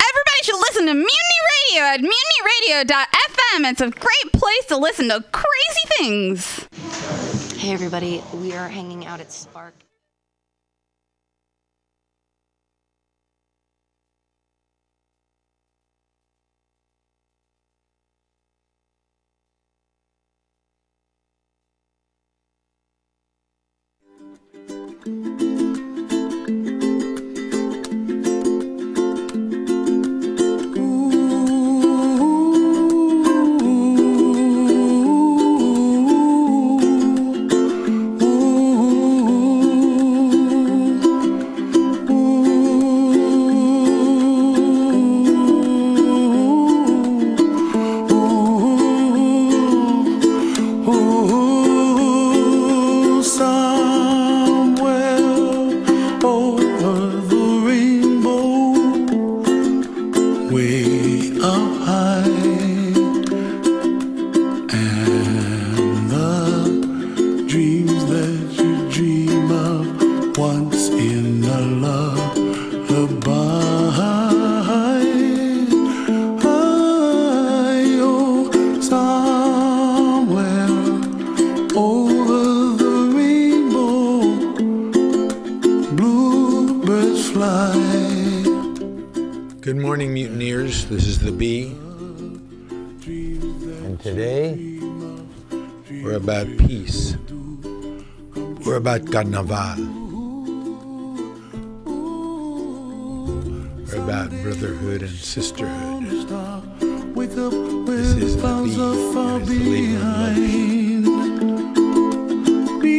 Everybody should listen to Mutiny Radio at mutinyradio.fm. It's a great place to listen to crazy things. Hey, everybody. We are hanging out at Spark. Ooh, About carnaval. We're about brotherhood and sisterhood. Wake up This is the far and it's behind. Be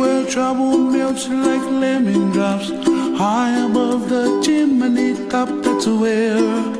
where trouble melts like lemon drops high above the chimney top. That's where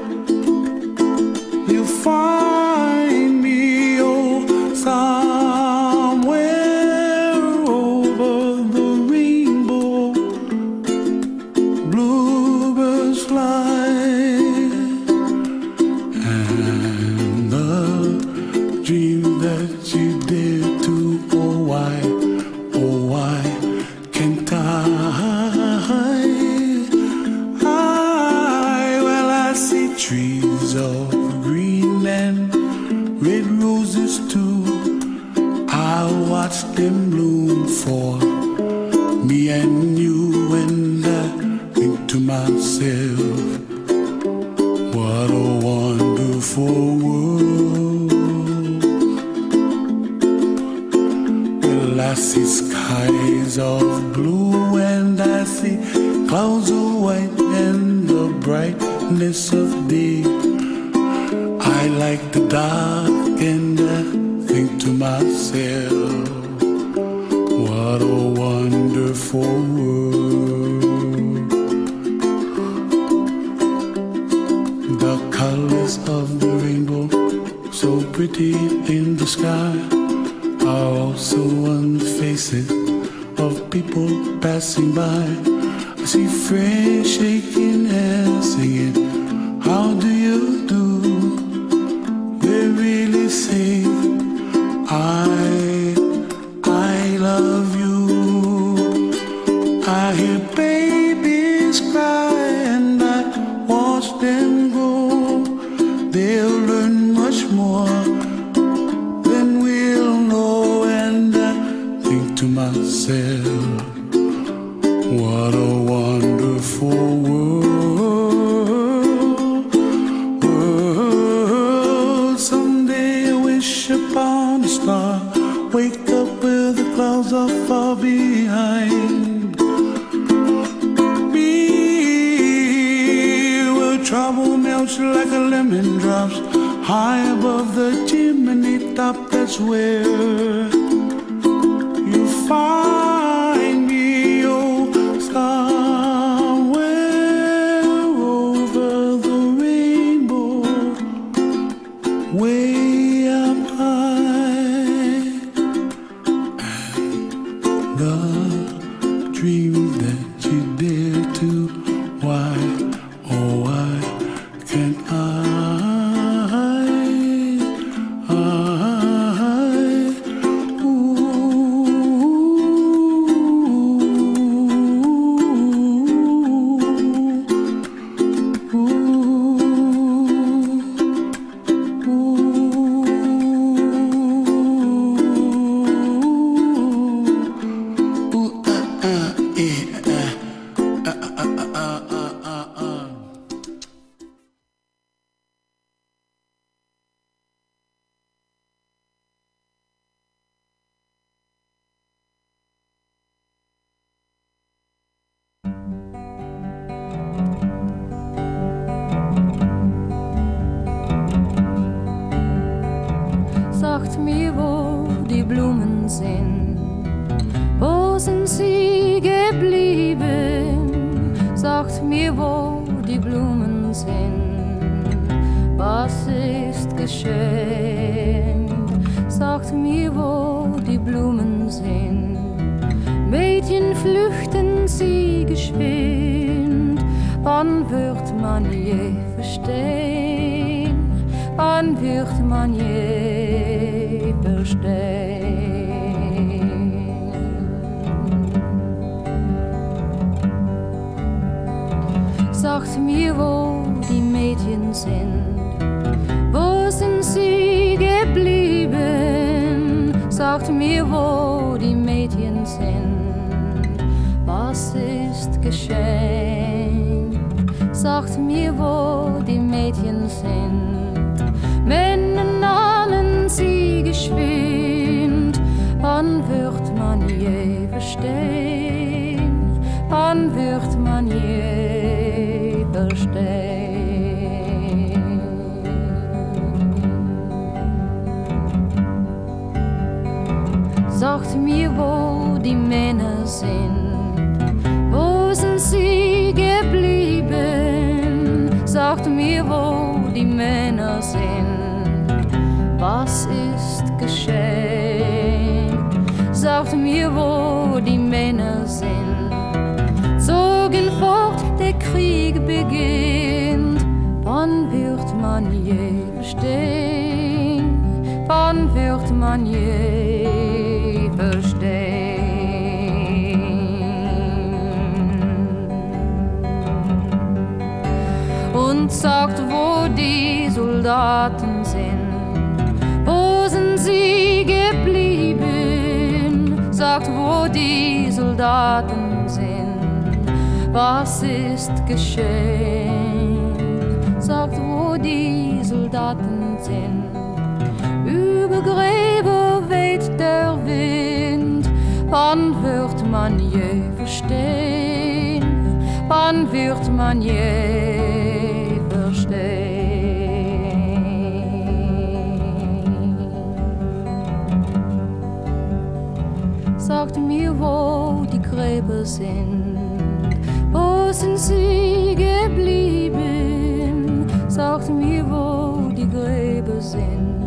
Sagt mir, wo die Gräber sind.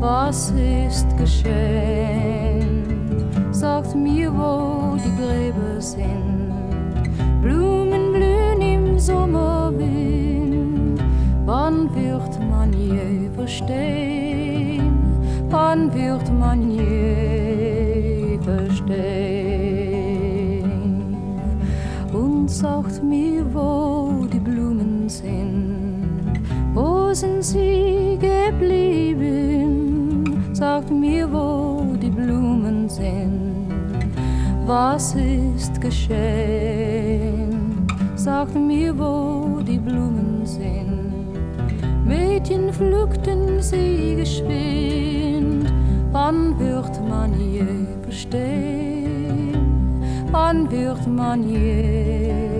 Was ist geschehen? Sagt mir, wo die Gräber sind. Blumen blühen im Sommerwind. Wann wird man je verstehen? Wann wird man je verstehen? Und sagt mir, wo sind sie geblieben? Sagt mir, wo die Blumen sind. Was ist geschehen? Sagt mir, wo die Blumen sind. Mädchen pflückten sie geschwind. Wann wird man je verstehen? Wann wird man je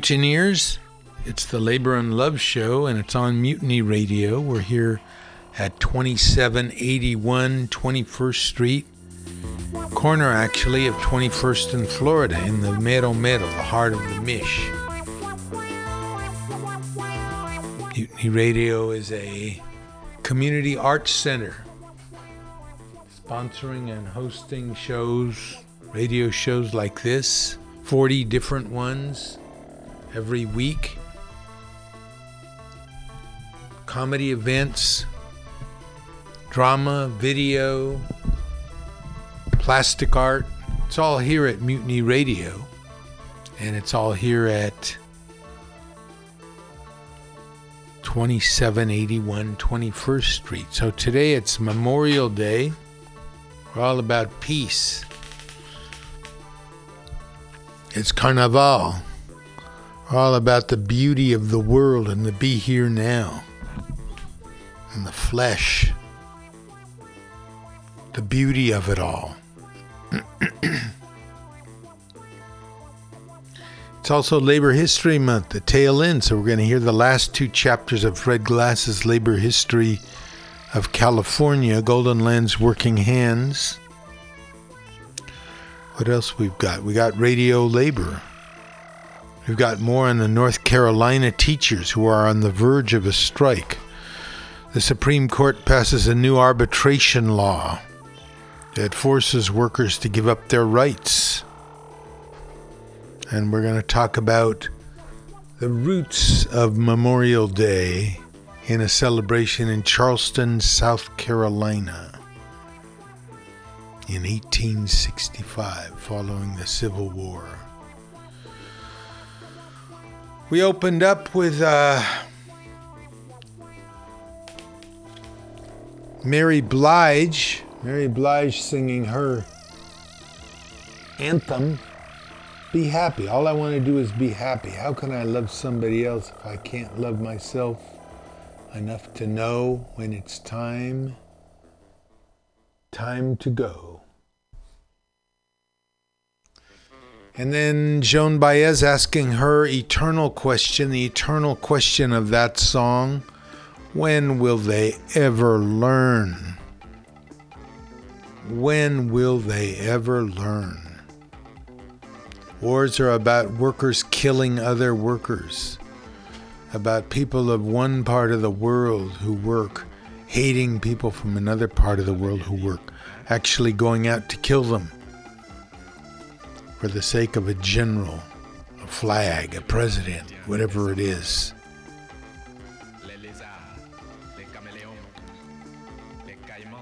mutineers. It's the Labor and Love Show, and it's on Mutiny Radio. We're here at 2781 21st Street, corner actually of 21st and Florida, in the Mero Mero, the heart of the Mish. Mutiny Radio is a community arts center sponsoring and hosting shows, radio shows like this, 40 different ones every week, comedy events, drama, video, plastic art. It's all here at Mutiny Radio, and it's all here at 2781 21st Street. So today it's Memorial Day. We're all about peace. It's Carnival. All about the beauty of the world and the be here now. And the flesh. The beauty of it all. it's also Labor History Month, the tail end, so we're going to hear the last two chapters of Fred Glass's Labor History of California, Golden Land's Working Hands. What else we've got? We got radio labor. We've got more on the North Carolina teachers who are on the verge of a strike. The Supreme Court passes a new arbitration law that forces workers to give up their rights. And we're going to talk about the roots of Memorial Day in a celebration in Charleston, South Carolina in 1865 following the Civil War. We opened up with uh, Mary Blige, Mary Blige singing her anthem, Be Happy. All I want to do is be happy. How can I love somebody else if I can't love myself enough to know when it's time? Time to go. And then Joan Baez asking her eternal question, the eternal question of that song when will they ever learn? When will they ever learn? Wars are about workers killing other workers, about people of one part of the world who work hating people from another part of the world who work, actually going out to kill them for the sake of a general, a flag, a president, whatever it is.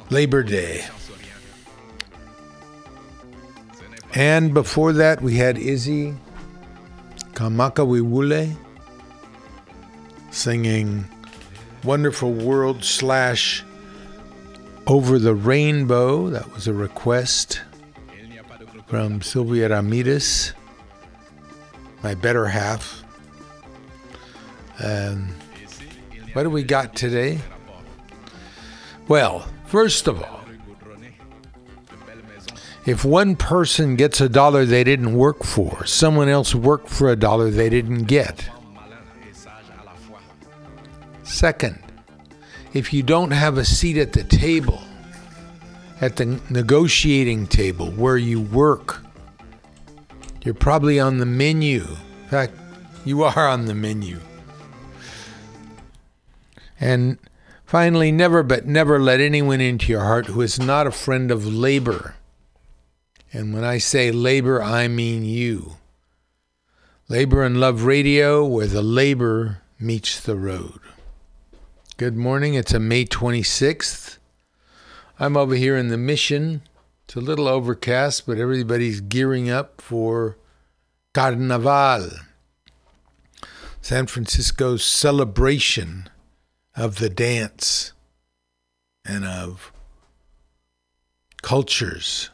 Labor Day. And before that, we had Izzy Kamakawiwo'ole singing Wonderful World slash Over the Rainbow. That was a request from Sylvia Ramirez, my better half. Um, what do we got today? Well, first of all, if one person gets a dollar they didn't work for, someone else worked for a dollar they didn't get. Second, if you don't have a seat at the table, at the negotiating table where you work, you're probably on the menu. In fact, you are on the menu. And finally, never but never let anyone into your heart who is not a friend of labor. And when I say labor, I mean you. Labor and Love Radio, where the labor meets the road. Good morning. It's a May 26th. I'm over here in the mission. It's a little overcast, but everybody's gearing up for Carnaval, San Francisco's celebration of the dance and of cultures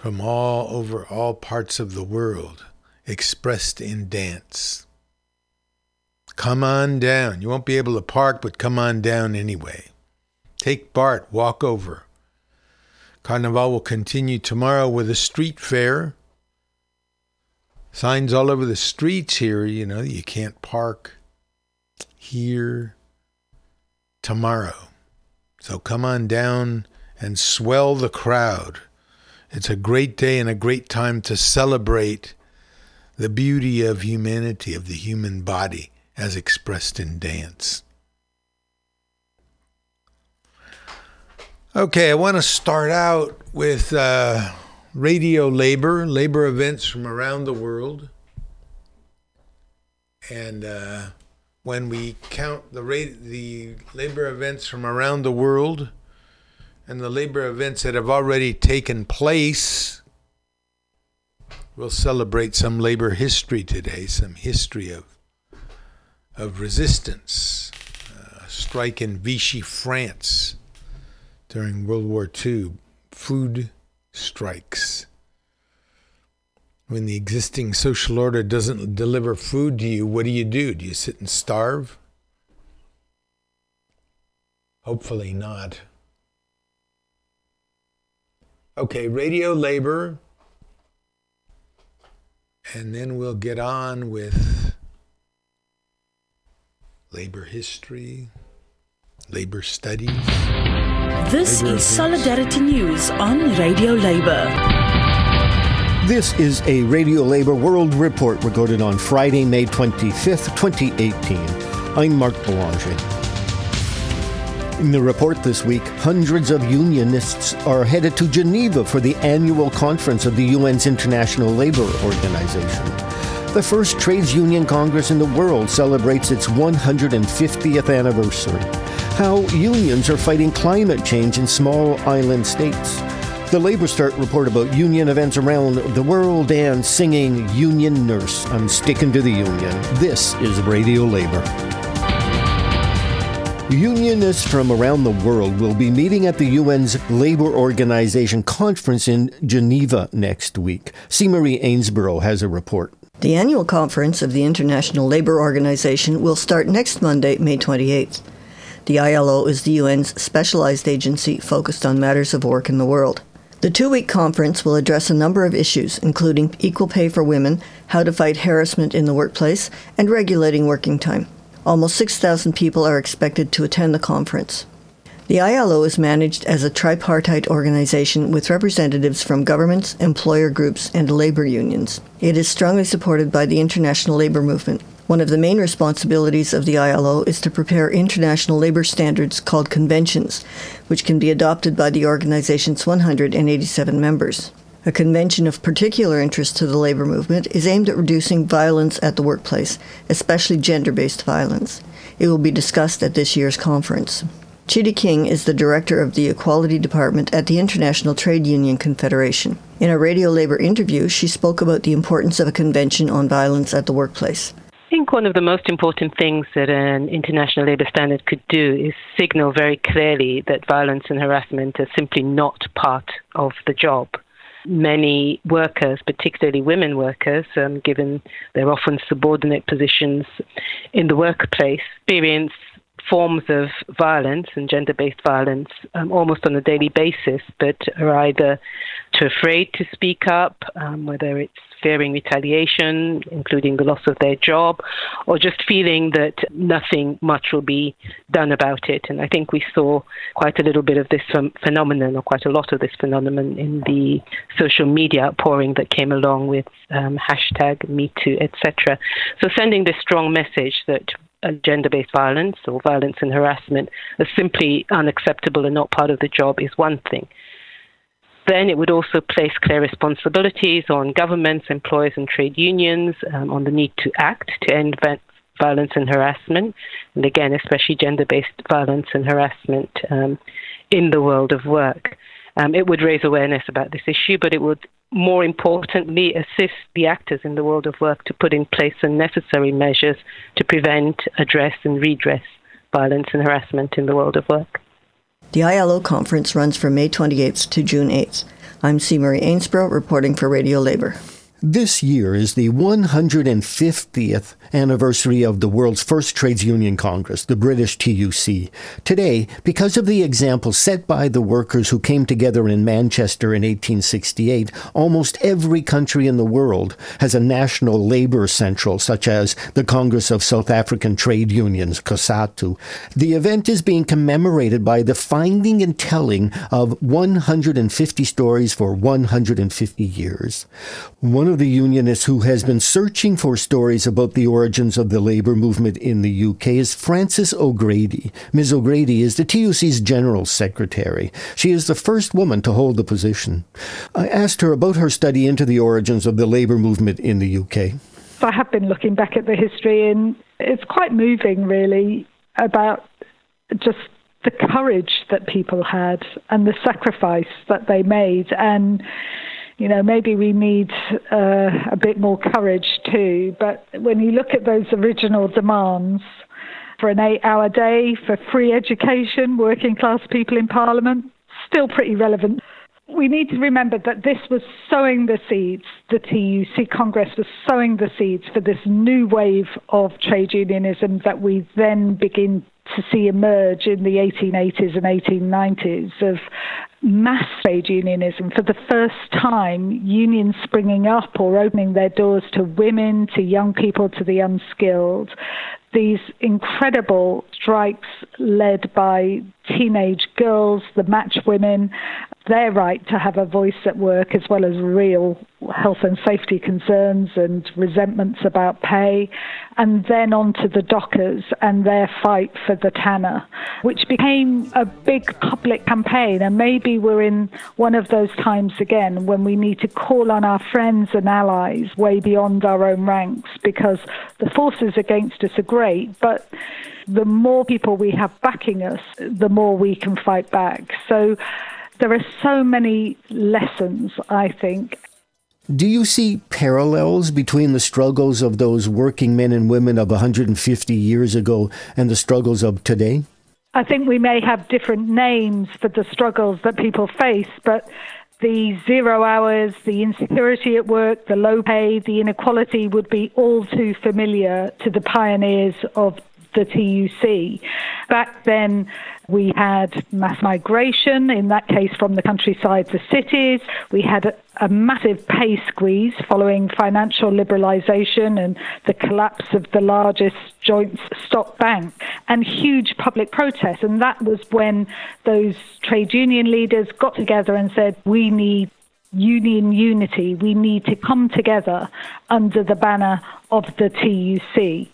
from all over all parts of the world expressed in dance. Come on down. You won't be able to park, but come on down anyway. Take BART, walk over. Carnival will continue tomorrow with a street fair. Signs all over the streets here, you know, you can't park here tomorrow. So come on down and swell the crowd. It's a great day and a great time to celebrate the beauty of humanity, of the human body, as expressed in dance. Okay, I want to start out with uh, radio labor, labor events from around the world. And uh, when we count the, ra- the labor events from around the world, and the labor events that have already taken place. We'll celebrate some labor history today, some history of, of resistance. Uh, strike in Vichy, France during World War II, food strikes. When the existing social order doesn't deliver food to you, what do you do? Do you sit and starve? Hopefully not. Okay, radio labor. And then we'll get on with labor history, labor studies. This is Solidarity News on Radio Labor. This is a Radio Labor World Report recorded on Friday, May 25th, 2018. I'm Marc Belanger. In the report this week, hundreds of unionists are headed to Geneva for the annual conference of the UN's International Labour Organization. The first trades union congress in the world celebrates its 150th anniversary. How unions are fighting climate change in small island states. The LabourStart report about union events around the world and singing Union Nurse. I'm sticking to the union. This is Radio Labor. Unionists from around the world will be meeting at the UN's Labour Organization conference in Geneva next week. C. Marie Ainsborough has a report. The annual conference of the International Labour Organization will start next Monday, May 28th. The ILO is the UN's specialized agency focused on matters of work in the world. The two week conference will address a number of issues, including equal pay for women, how to fight harassment in the workplace, and regulating working time. Almost 6,000 people are expected to attend the conference. The ILO is managed as a tripartite organization with representatives from governments, employer groups, and labor unions. It is strongly supported by the international labor movement. One of the main responsibilities of the ILO is to prepare international labor standards called conventions, which can be adopted by the organization's 187 members. A convention of particular interest to the labor movement is aimed at reducing violence at the workplace, especially gender based violence. It will be discussed at this year's conference. Chidi King is the director of the Equality Department at the International Trade Union Confederation. In a Radio Labor interview, she spoke about the importance of a convention on violence at the workplace. I think one of the most important things that an international labour standard could do is signal very clearly that violence and harassment are simply not part of the job. Many workers, particularly women workers, um, given their often subordinate positions in the workplace, experience forms of violence and gender based violence um, almost on a daily basis, but are either too afraid to speak up, um, whether it's fearing retaliation, including the loss of their job, or just feeling that nothing much will be done about it. And I think we saw quite a little bit of this phenomenon, or quite a lot of this phenomenon, in the social media outpouring that came along with um, hashtag MeToo, etc. So sending this strong message that gender based violence or violence and harassment as simply unacceptable and not part of the job is one thing. Then it would also place clear responsibilities on governments, employers, and trade unions um, on the need to act to end violence and harassment, and again, especially gender based violence and harassment um, in the world of work. Um, it would raise awareness about this issue, but it would more importantly assist the actors in the world of work to put in place the necessary measures to prevent, address, and redress violence and harassment in the world of work. The ILO conference runs from May 28th to June 8th. I'm C. Marie Ainsborough reporting for Radio Labor. This year is the 150th anniversary of the world's first trades union congress, the British TUC. Today, because of the example set by the workers who came together in Manchester in 1868, almost every country in the world has a national labor central, such as the Congress of South African Trade Unions, COSATU. The event is being commemorated by the finding and telling of 150 stories for 150 years. One of the unionists who has been searching for stories about the origins of the labor movement in the UK is Frances O'Grady. Ms. O'Grady is the TUC's General Secretary. She is the first woman to hold the position. I asked her about her study into the origins of the labor movement in the UK. I have been looking back at the history, and it's quite moving, really, about just the courage that people had and the sacrifice that they made. And you know, maybe we need uh, a bit more courage too. But when you look at those original demands for an eight hour day, for free education, working class people in Parliament, still pretty relevant. We need to remember that this was sowing the seeds, the TUC Congress was sowing the seeds for this new wave of trade unionism that we then begin to see emerge in the 1880s and 1890s of mass trade unionism for the first time, unions springing up or opening their doors to women, to young people, to the unskilled. These incredible strikes led by teenage girls, the match women, their right to have a voice at work as well as real health and safety concerns and resentments about pay, and then on to the dockers and their fight for the tanner, which became a big public campaign. And maybe we're in one of those times again when we need to call on our friends and allies way beyond our own ranks because the forces against us are great, but the more people we have backing us, the more we can fight back. So there are so many lessons, I think. Do you see parallels between the struggles of those working men and women of 150 years ago and the struggles of today? I think we may have different names for the struggles that people face, but the zero hours, the insecurity at work, the low pay, the inequality would be all too familiar to the pioneers of the TUC. Back then, we had mass migration, in that case from the countryside to cities. We had a, massive pay squeeze following financial liberalisation and the collapse of the largest joint stock bank and huge public protests. And that was when those trade union leaders got together and said, we need union unity. We need to come together under the banner of the TUC.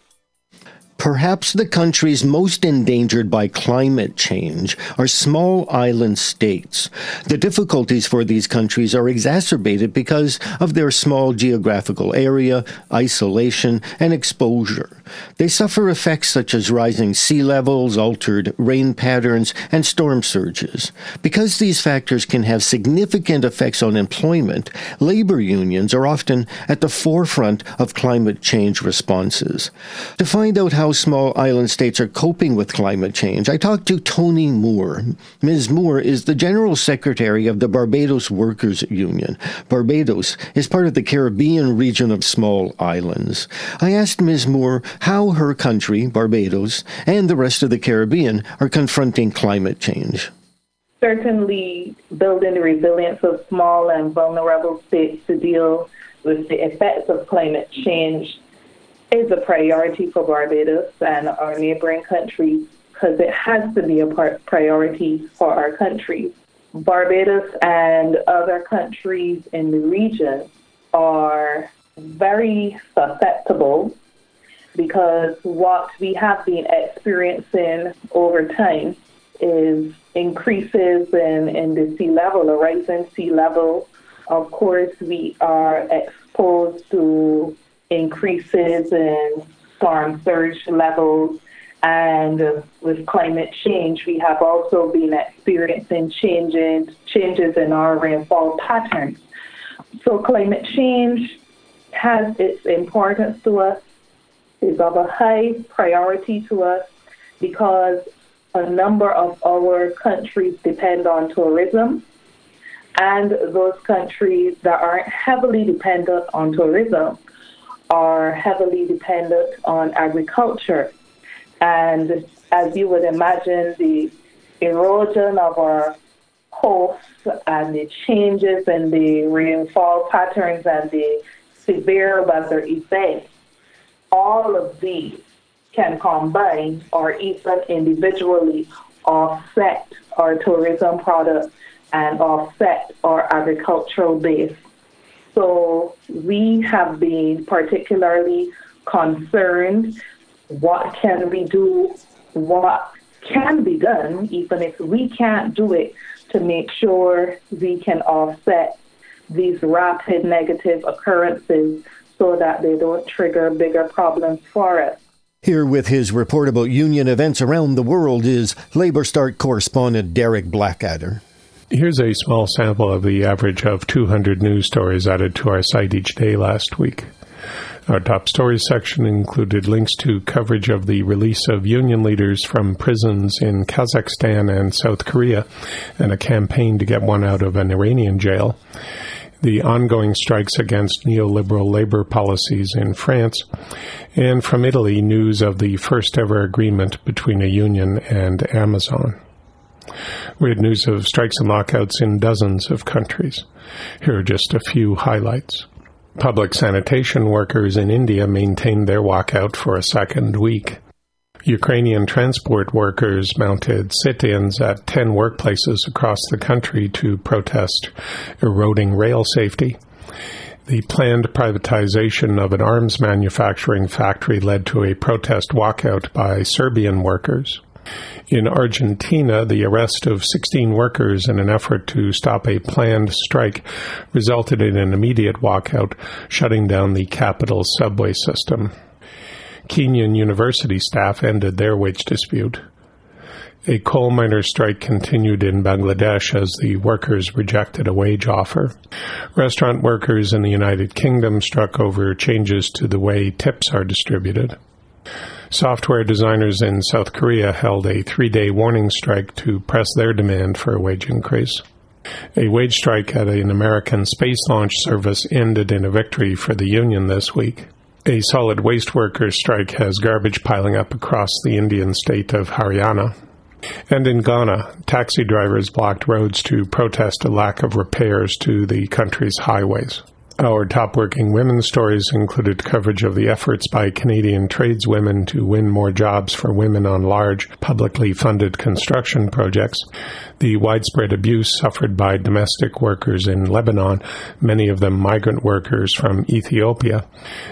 Perhaps the countries most endangered by climate change are small island states. The difficulties for these countries are exacerbated because of their small geographical area, isolation, and exposure. They suffer effects such as rising sea levels, altered rain patterns, and storm surges. Because these factors can have significant effects on employment, labor unions are often at the forefront of climate change responses. To find out how small island states are coping with climate change, I talked to Toni Moore. Ms. Moore is the General Secretary of the Barbados Workers Union. Barbados is part of the Caribbean region of small islands. I asked Ms. Moore how her country, Barbados, and the rest of the Caribbean are confronting climate change. Certainly, building the resilience of small and vulnerable states to deal with the effects of climate change is a priority for Barbados and our neighboring countries because it has to be a priority for our countries. Barbados and other countries in the region are very susceptible because what we have been experiencing over time is increases in, in the sea level, a rising sea level. Of course, we are exposed to increases in storm surge levels. And with climate change, we have also been experiencing changes, changes in our rainfall patterns. So climate change has its importance to us, is of a high priority to us because a number of our countries depend on tourism. And those countries that aren't heavily dependent on tourism are heavily dependent on agriculture. And as you would imagine, the erosion of our coasts and the changes in the rainfall patterns and the severe weather events, all of these can combine or even individually offset our tourism product and offset our agricultural base. So we have been particularly concerned what can we do, what can be done, even if we can't do it, to make sure we can offset these rapid negative occurrences so that they don't trigger bigger problems for us. Here with his report about union events around the world is LabourStart correspondent Derek Blackadder. Here's a small sample of the average of 200 news stories added to our site each day last week. Our top stories section included links to coverage of the release of union leaders from prisons in Kazakhstan and South Korea and a campaign to get one out of an Iranian jail, the ongoing strikes against neoliberal labor policies in France, and from Italy, news of the first ever agreement between a union and Amazon. We had news of strikes and lockouts in dozens of countries. Here are just a few highlights. Public sanitation workers in India maintained their walkout for a second week. Ukrainian transport workers mounted sit ins at 10 workplaces across the country to protest eroding rail safety. The planned privatization of an arms manufacturing factory led to a protest walkout by Serbian workers. In Argentina, the arrest of 16 workers in an effort to stop a planned strike resulted in an immediate walkout, shutting down the capital's subway system. Kenyan university staff ended their wage dispute. A coal miner strike continued in Bangladesh as the workers rejected a wage offer. Restaurant workers in the United Kingdom struck over changes to the way tips are distributed. Software designers in South Korea held a three day warning strike to press their demand for a wage increase. A wage strike at an American space launch service ended in a victory for the union this week. A solid waste workers strike has garbage piling up across the Indian state of Haryana. And in Ghana, taxi drivers blocked roads to protest a lack of repairs to the country's highways. Our top working women's stories included coverage of the efforts by Canadian tradeswomen to win more jobs for women on large, publicly funded construction projects, the widespread abuse suffered by domestic workers in Lebanon, many of them migrant workers from Ethiopia,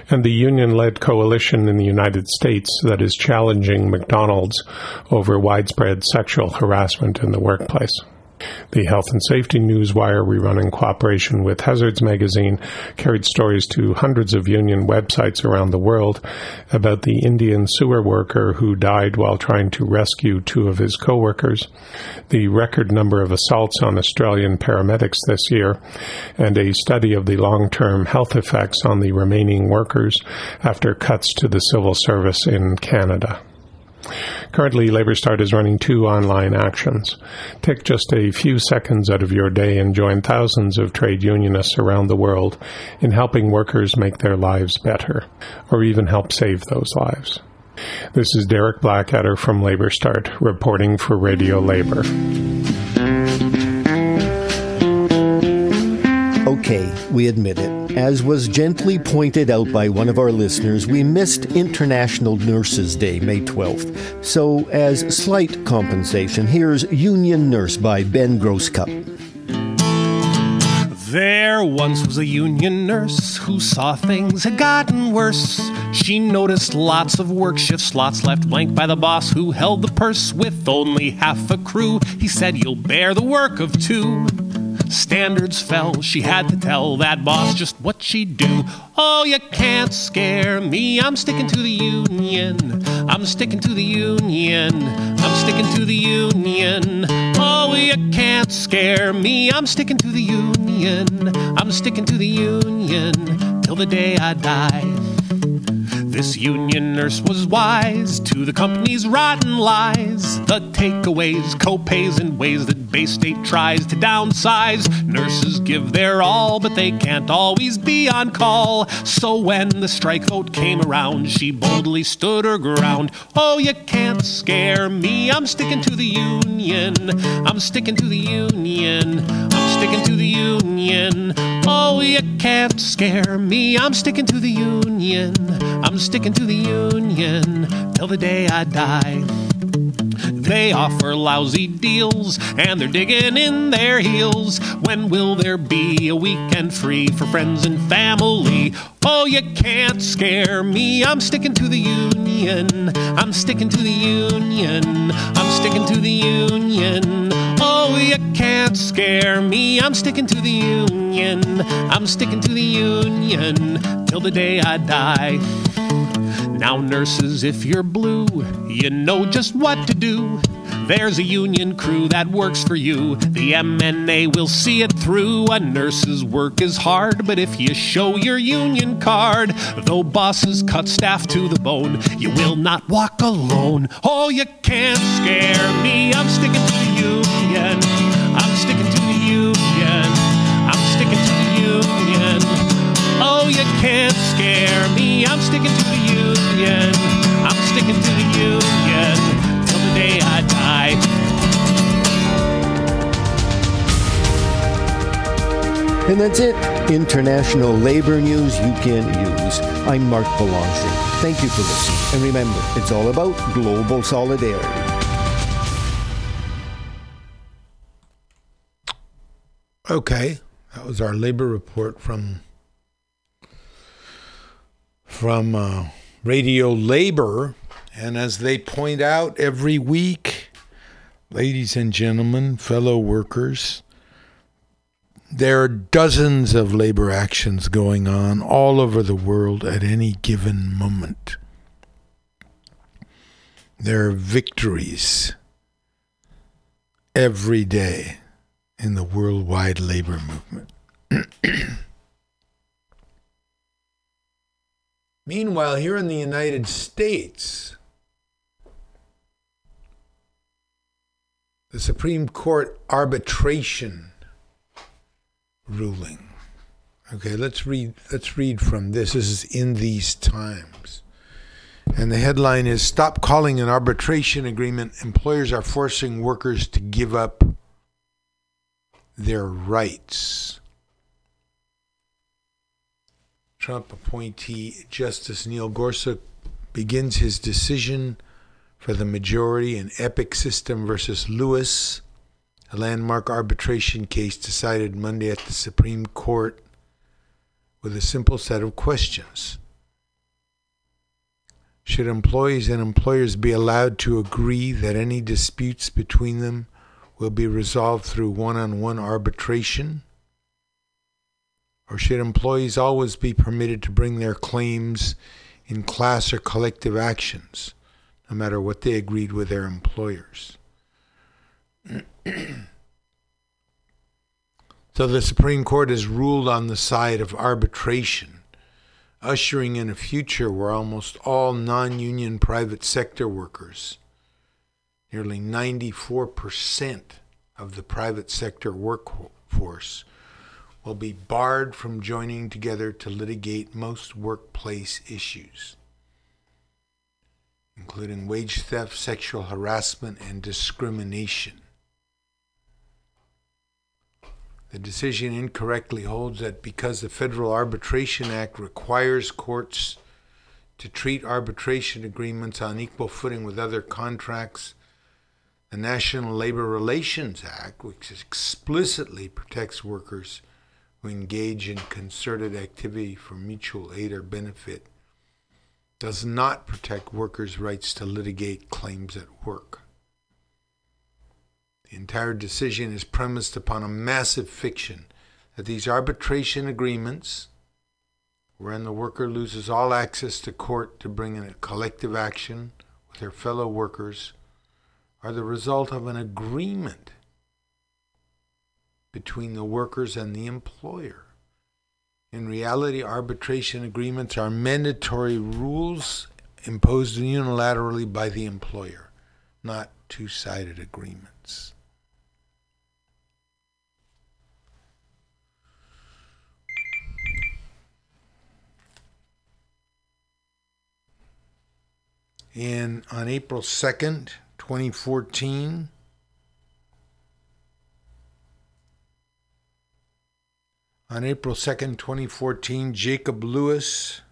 and the union led coalition in the United States that is challenging McDonald's over widespread sexual harassment in the workplace. The Health and Safety Newswire we run in cooperation with Hazards Magazine carried stories to hundreds of union websites around the world about the Indian sewer worker who died while trying to rescue two of his co-workers, the record number of assaults on Australian paramedics this year, and a study of the long-term health effects on the remaining workers after cuts to the civil service in Canada. Currently, LabourStart is running two online actions. Take just a few seconds out of your day and join thousands of trade unionists around the world in helping workers make their lives better, or even help save those lives. This is Derek Blackadder from LabourStart, reporting for Radio Labour. Okay, we admit it. As was gently pointed out by one of our listeners, we missed International Nurses Day, May 12th. So, as slight compensation, here's Union Nurse by Ben Grosscup. There once was a union nurse who saw things had gotten worse. She noticed lots of work shift slots left blank by the boss who held the purse with only half a crew. He said, You'll bear the work of two. Standards fell, she had to tell that boss just what she'd do. Oh, you can't scare me, I'm sticking to the union. I'm sticking to the union. I'm sticking to the union. Oh, you can't scare me, I'm sticking to the union. I'm sticking to the union till the day I die. This union nurse was wise to the company's rotten lies. The takeaways, co-pays, and ways that Bay State tries to downsize. Nurses give their all, but they can't always be on call. So when the strike vote came around, she boldly stood her ground. Oh, you can't scare me. I'm sticking to the union. I'm sticking to the union. I'm sticking to the union. Oh, you can't scare me. I'm sticking to the union. I'm sticking to the union till the day I die. They offer lousy deals and they're digging in their heels. When will there be a weekend free for friends and family? Oh, you can't scare me. I'm sticking to the union. I'm sticking to the union. I'm sticking to the union. Oh, you can't scare me. I'm sticking to the union. I'm sticking to the union till the day I die. Now, nurses, if you're blue, you know just what to do. There's a union crew that works for you. The MNA will see it through. A nurse's work is hard, but if you show your union card, though bosses cut staff to the bone, you will not walk alone. Oh, you can't scare me. I'm sticking to the union. Sticking to the union. I'm sticking to the union. Oh, you can't scare me. I'm sticking to the union. I'm sticking to the union till the day I die. And that's it. International labor news you can use. I'm Marc Belanger. Thank you for listening. And remember, it's all about global solidarity. Okay, that was our labor report from from uh, Radio Labor, and as they point out every week, ladies and gentlemen, fellow workers, there are dozens of labor actions going on all over the world at any given moment. There are victories every day in the worldwide labor movement. Meanwhile, here in the United States, the Supreme Court arbitration ruling. Okay, let's read let's read from this. This is in these times. And the headline is Stop calling an arbitration agreement. Employers are forcing workers to give up their rights. Trump appointee Justice Neil Gorsuch begins his decision for the majority in Epic System versus Lewis, a landmark arbitration case decided Monday at the Supreme Court with a simple set of questions. Should employees and employers be allowed to agree that any disputes between them will be resolved through one on one arbitration? Or should employees always be permitted to bring their claims in class or collective actions, no matter what they agreed with their employers? so the Supreme Court has ruled on the side of arbitration, ushering in a future where almost all non union private sector workers, nearly 94% of the private sector workforce, will be barred from joining together to litigate most workplace issues, including wage theft, sexual harassment, and discrimination. The decision incorrectly holds that because the Federal Arbitration Act requires courts to treat arbitration agreements on equal footing with other contracts, the National Labor Relations Act, which explicitly protects workers who engage in concerted activity for mutual aid or benefit does not protect workers' rights to litigate claims at work. The entire decision is premised upon a massive fiction that these arbitration agreements, wherein the worker loses all access to court to bring in a collective action with her fellow workers, are the result of an agreement between the workers and the employer. In reality, arbitration agreements are mandatory rules imposed unilaterally by the employer, not two sided agreements. And on April 2nd, 2014, On April 2nd, 2014, Jacob Lewis,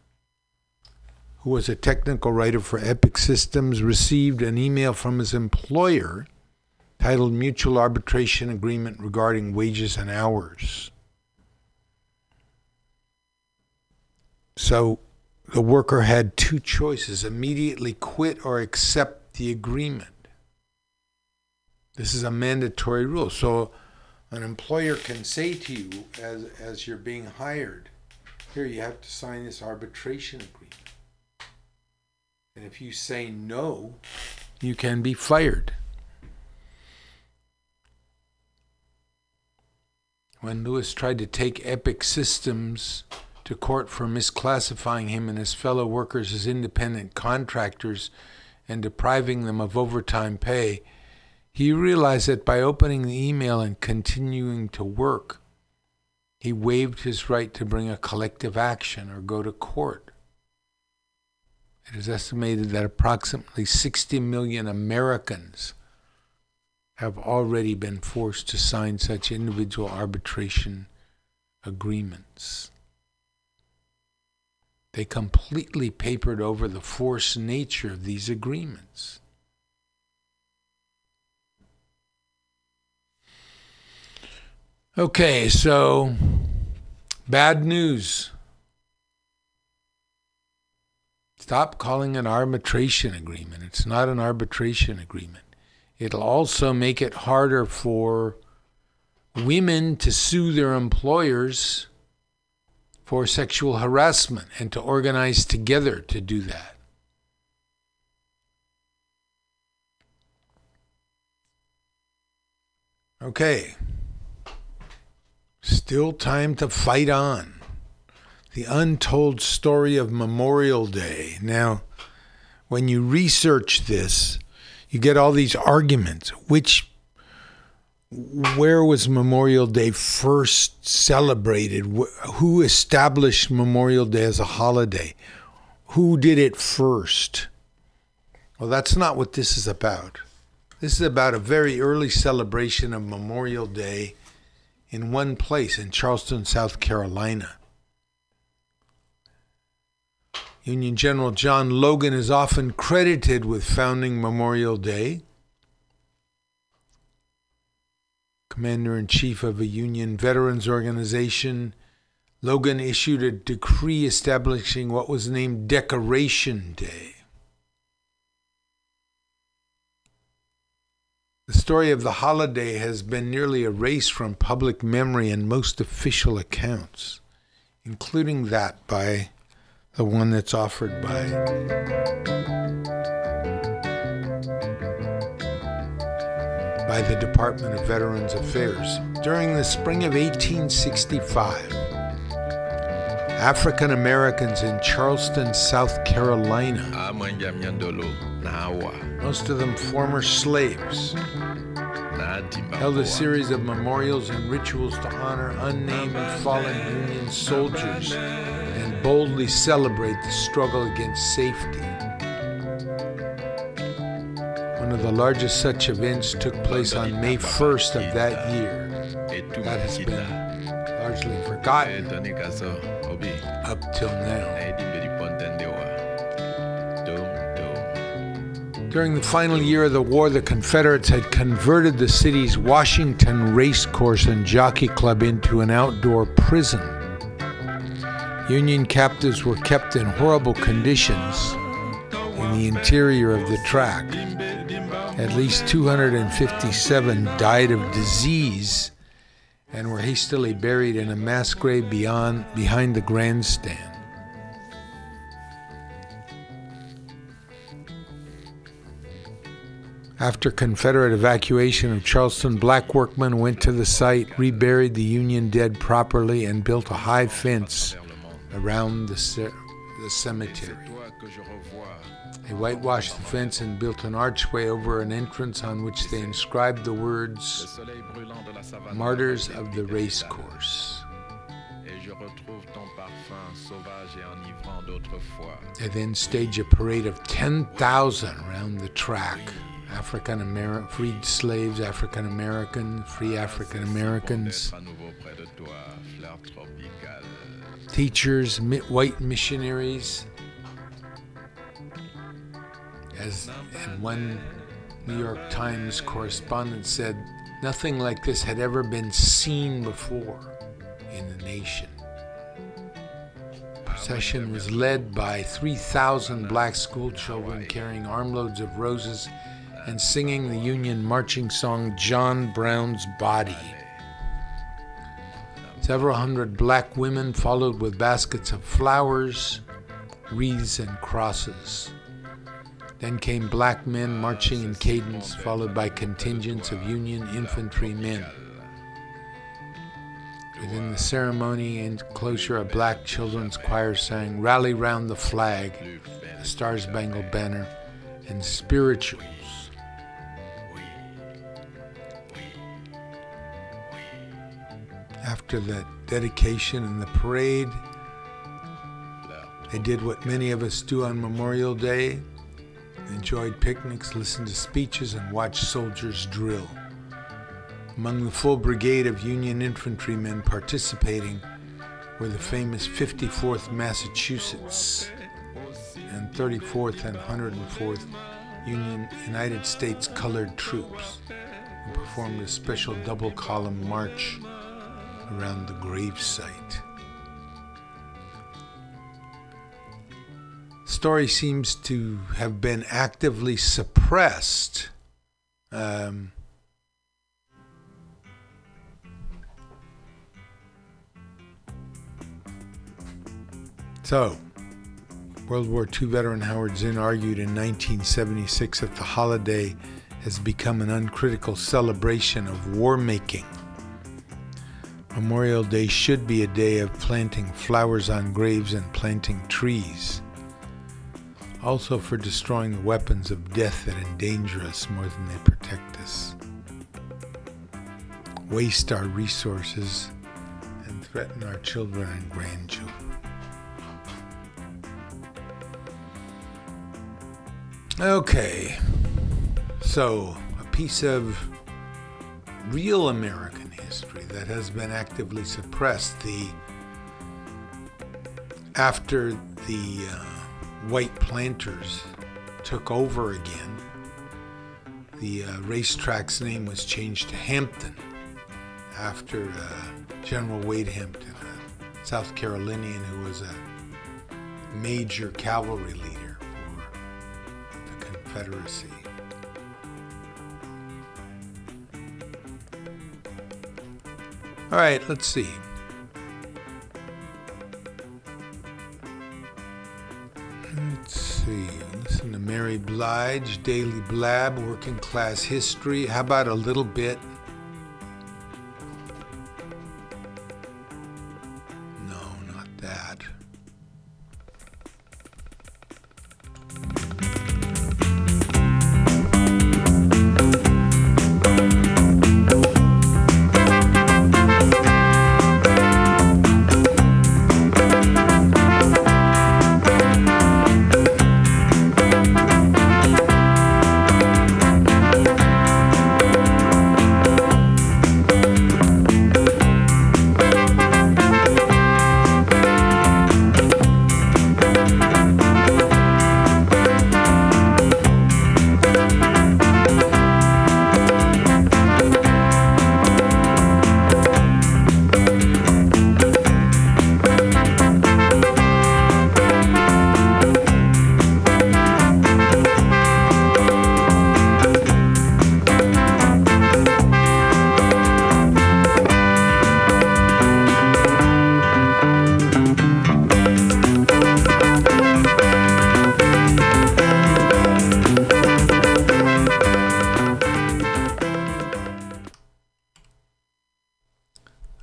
who was a technical writer for Epic Systems, received an email from his employer titled Mutual Arbitration Agreement Regarding Wages and Hours. So the worker had two choices immediately quit or accept the agreement. This is a mandatory rule. So an employer can say to you as, as you're being hired, here, you have to sign this arbitration agreement. And if you say no, you can be fired. When Lewis tried to take Epic Systems to court for misclassifying him and his fellow workers as independent contractors and depriving them of overtime pay, he realized that by opening the email and continuing to work, he waived his right to bring a collective action or go to court. It is estimated that approximately 60 million Americans have already been forced to sign such individual arbitration agreements. They completely papered over the forced nature of these agreements. Okay, so bad news. Stop calling an arbitration agreement. It's not an arbitration agreement. It'll also make it harder for women to sue their employers for sexual harassment and to organize together to do that. Okay. Still time to fight on. The untold story of Memorial Day. Now, when you research this, you get all these arguments. Which, where was Memorial Day first celebrated? Who established Memorial Day as a holiday? Who did it first? Well, that's not what this is about. This is about a very early celebration of Memorial Day in one place in Charleston, South Carolina. Union General John Logan is often credited with founding Memorial Day. Commander in chief of a Union veterans organization, Logan issued a decree establishing what was named Decoration Day. The story of the holiday has been nearly erased from public memory and most official accounts, including that by the one that's offered by by the Department of Veterans Affairs. During the spring of 1865, African Americans in Charleston, South Carolina, most of them former slaves, held a series of memorials and rituals to honor unnamed fallen Union soldiers and boldly celebrate the struggle against safety. One of the largest such events took place on May 1st of that year. That has been largely forgotten up till now. During the final year of the war, the Confederates had converted the city's Washington Racecourse and Jockey Club into an outdoor prison. Union captives were kept in horrible conditions in the interior of the track. At least 257 died of disease and were hastily buried in a mass grave beyond, behind the grandstand. After Confederate evacuation of Charleston, black workmen went to the site, reburied the Union dead properly, and built a high fence around the, the cemetery. They whitewashed the fence and built an archway over an entrance on which they inscribed the words Martyrs of the Racecourse. They then stage a parade of 10,000 around the track. African American, freed slaves, African American, free African Americans, teachers, white missionaries. As and one New York Times correspondent said, nothing like this had ever been seen before in the nation. The Procession was led by 3,000 black school children carrying armloads of roses and singing the Union marching song John Brown's Body. Several hundred black women followed with baskets of flowers, wreaths, and crosses. Then came black men marching in cadence, followed by contingents of Union infantry men. Within the ceremony enclosure, a black children's choir sang Rally Round the Flag, the Star Spangled Banner, and spirituals. After the dedication and the parade, they did what many of us do on Memorial Day enjoyed picnics, listened to speeches, and watched soldiers drill. Among the full brigade of Union infantrymen participating were the famous 54th Massachusetts and 34th and 104th Union United States Colored Troops, who performed a special double column march around the gravesite. Story seems to have been actively suppressed. Um, so, World War II veteran Howard Zinn argued in 1976 that the holiday has become an uncritical celebration of war making. Memorial Day should be a day of planting flowers on graves and planting trees. Also, for destroying the weapons of death that endanger us more than they protect us, waste our resources, and threaten our children and grandchildren. Okay, so a piece of real American history that has been actively suppressed. The after the uh, white planters took over again, the uh, racetrack's name was changed to Hampton after uh, General Wade Hampton, a South Carolinian who was a major cavalry leader for the Confederacy. All right, let's see. Let's see. Listen to Mary Blige, Daily Blab, Working Class History. How about a little bit?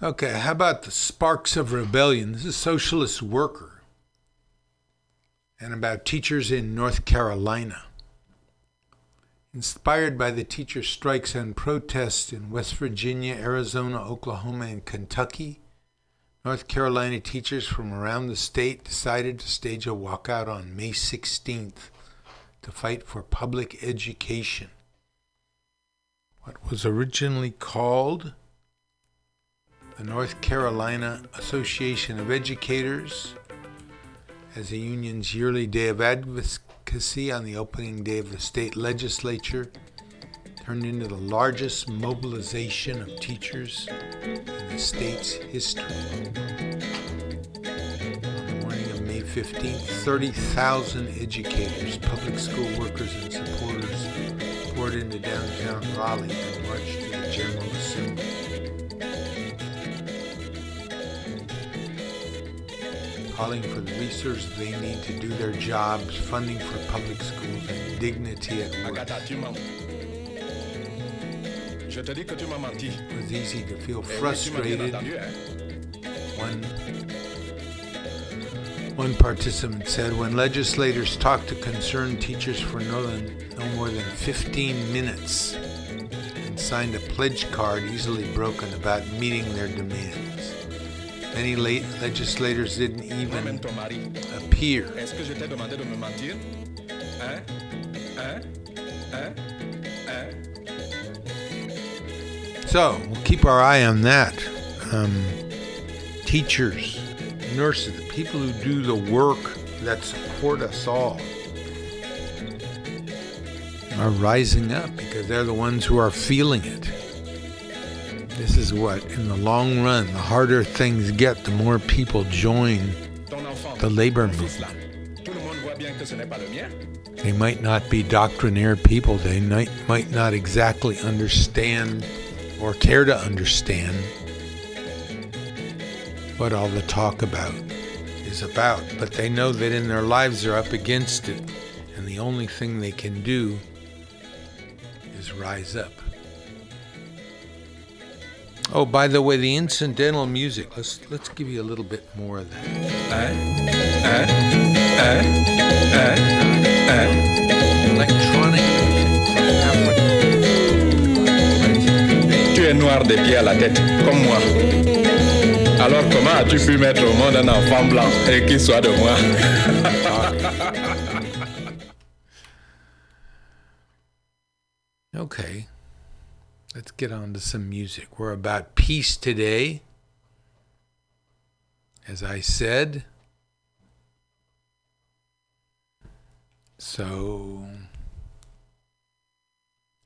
Okay, how about the Sparks of Rebellion? This is Socialist Worker. And about teachers in North Carolina. Inspired by the teacher strikes and protests in West Virginia, Arizona, Oklahoma, and Kentucky, North Carolina teachers from around the state decided to stage a walkout on May 16th to fight for public education. What was originally called the North Carolina Association of Educators as the union's yearly day of advocacy on the opening day of the state legislature turned into the largest mobilization of teachers in the state's history. On the morning of May 15th, 30,000 educators, public school workers, and supporters poured into downtown Raleigh and marched to the General Assembly. Calling for the resources they need to do their jobs, funding for public schools, and dignity at work. It was easy to feel frustrated. One, one participant said, when legislators talk to concerned teachers for no, than, no more than 15 minutes and signed a pledge card easily broken about meeting their demands. Many late legislators didn't even appear. So we'll keep our eye on that. Um, teachers, nurses, the people who do the work that support us all are rising up because they're the ones who are feeling it. This is what, in the long run, the harder things get, the more people join the labor movement. They might not be doctrinaire people, they might, might not exactly understand or care to understand what all the talk about is about, but they know that in their lives they're up against it, and the only thing they can do is rise up. Oh, by the way, the incidental music. Let's let's give you a little bit more of that. Electronic Tu es noir des pieds à la tête, comme moi. Alors comment as-tu pu mettre au monde un enfant blanc et qu'il soit de moi Okay. Let's get on to some music. We're about peace today. As I said, so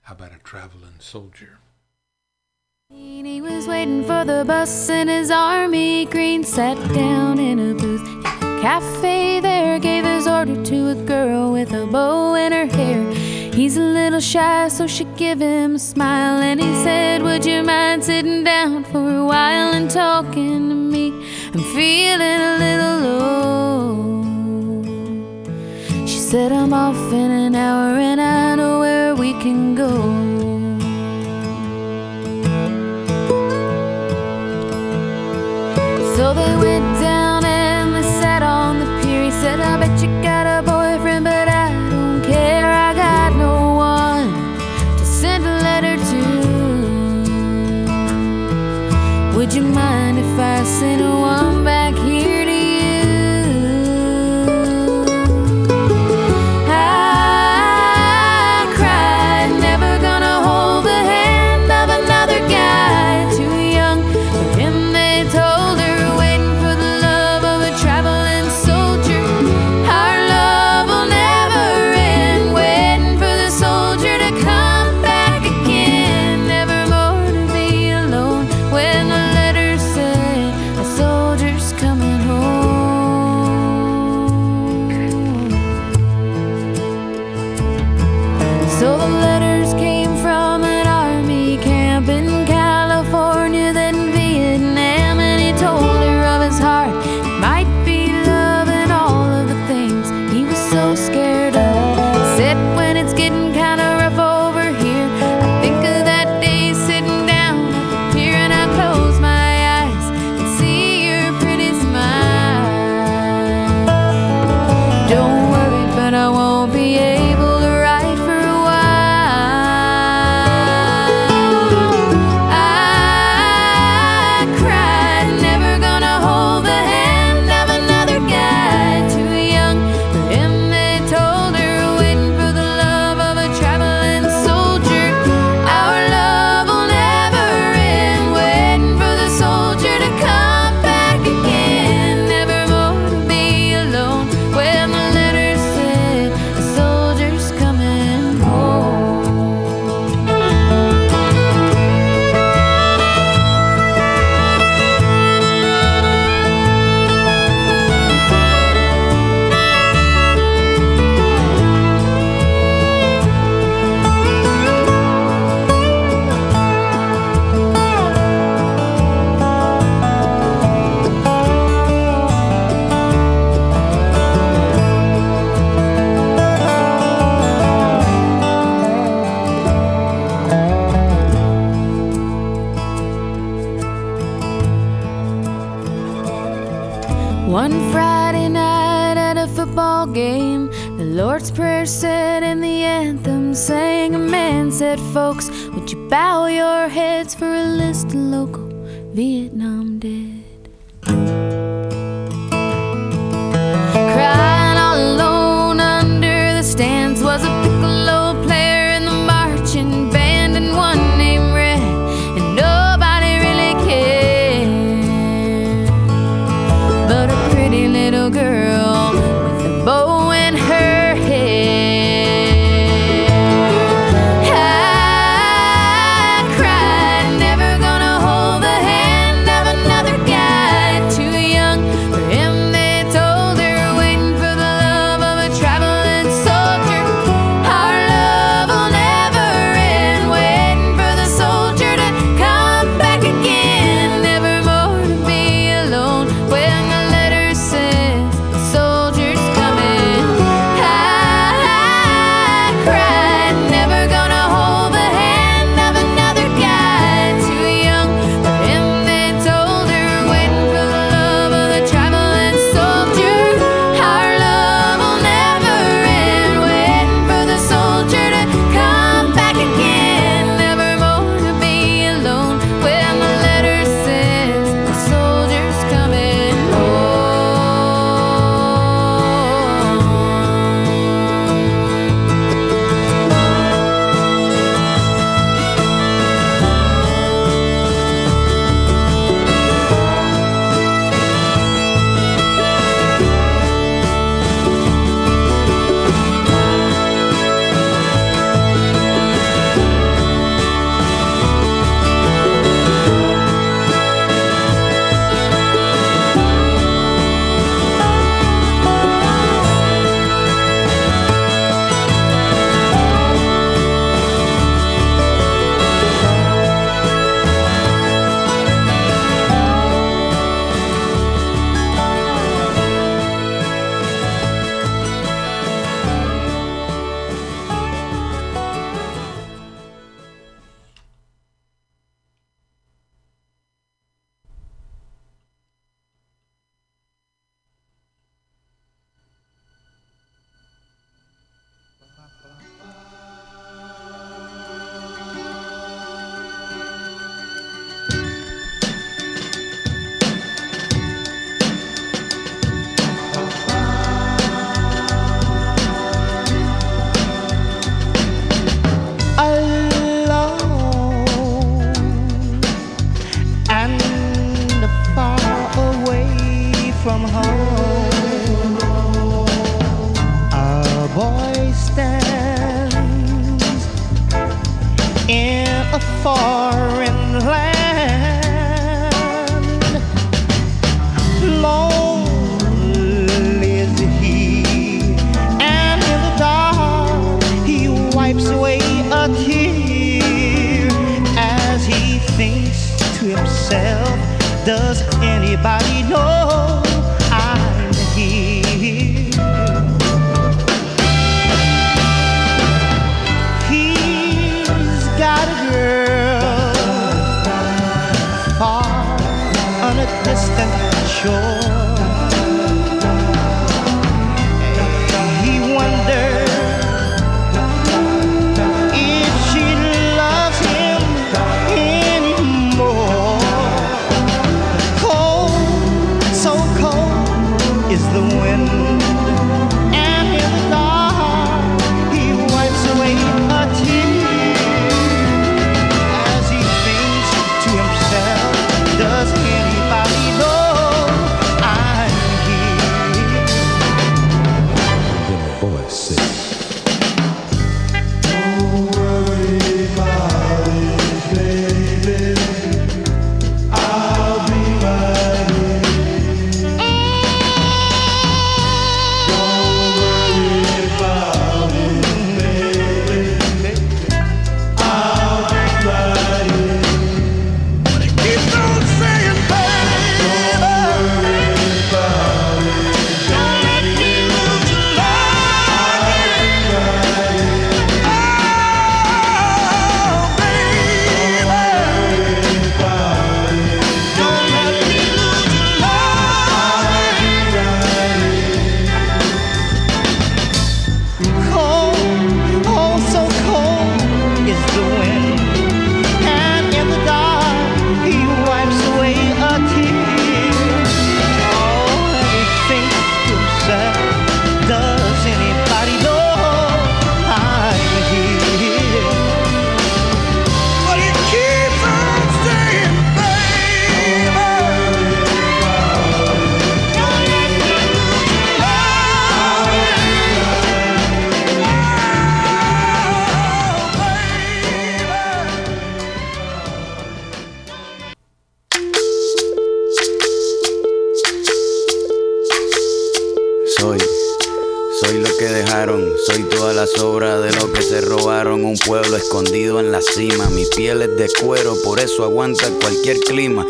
how about a traveling soldier? He was waiting for the bus in his army green, sat down in a booth. In a cafe there, gave his order to a girl with a bow in her hair. He's a little shy, so she give him a smile, and he said, Would you mind sitting down for a while and talking to me? I'm feeling a little low. She said, I'm off in an hour, and I know where we can go. over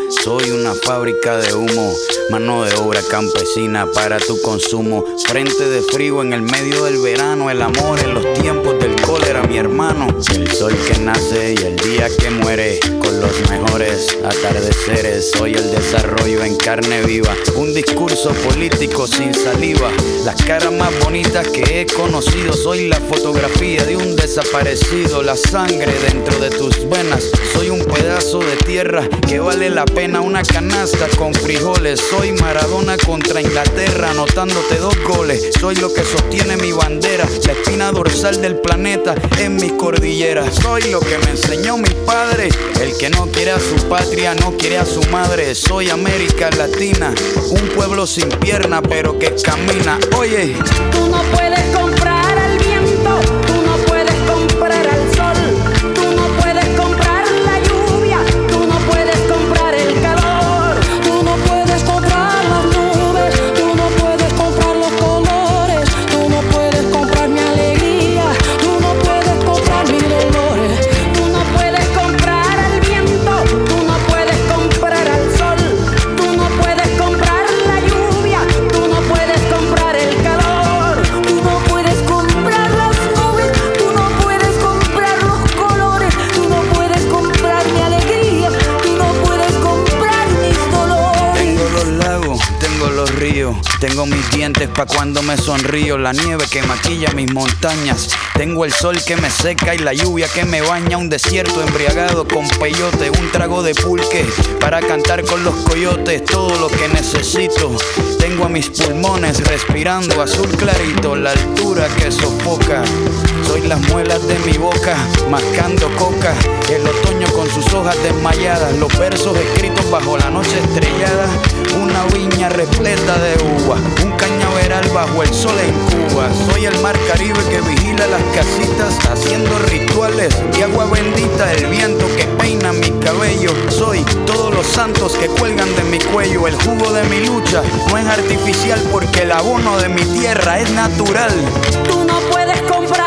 Soy una fábrica de humo, mano de obra campesina para tu consumo. Frente de frío en el medio del verano, el amor en los tiempos del cólera, mi hermano. El sol que nace y el día que muere, con los mejores atardeceres. Soy el desarrollo en carne viva, un discurso político sin saliva. Las caras más bonitas que he conocido, soy la fotografía de un desaparecido, la sangre dentro de tus venas. Soy un pedazo de tierra que vale la pena una canasta con frijoles. Soy Maradona contra Inglaterra, anotándote dos goles. Soy lo que sostiene mi bandera, la espina dorsal del planeta en mis cordilleras. Soy lo que me enseñó mi padre, el que no quiere a su patria, no quiere a su madre. Soy América Latina, un pueblo sin pierna pero que camina. Oye, Tú no puedes comprar mis dientes pa' cuando me sonrío, la nieve que maquilla mis montañas, tengo el sol que me seca y la lluvia que me baña, un desierto embriagado con peyote, un trago de pulque para cantar con los coyotes, todo lo que necesito. Tengo a mis pulmones respirando azul clarito, la altura que sofoca. Soy las muelas de mi boca, mascando coca. El otoño con sus hojas desmayadas, los versos escritos bajo la noche estrellada. Una viña repleta de uva, un cañaveral bajo el sol en Cuba. Soy el mar Caribe que vigila las casitas, haciendo rituales y agua bendita. El viento que peina mi cabello. Soy todos los santos que cuelgan de mi cuello. El jugo de mi lucha no es artificial porque el abono de mi tierra es natural. Tú no puedes comprar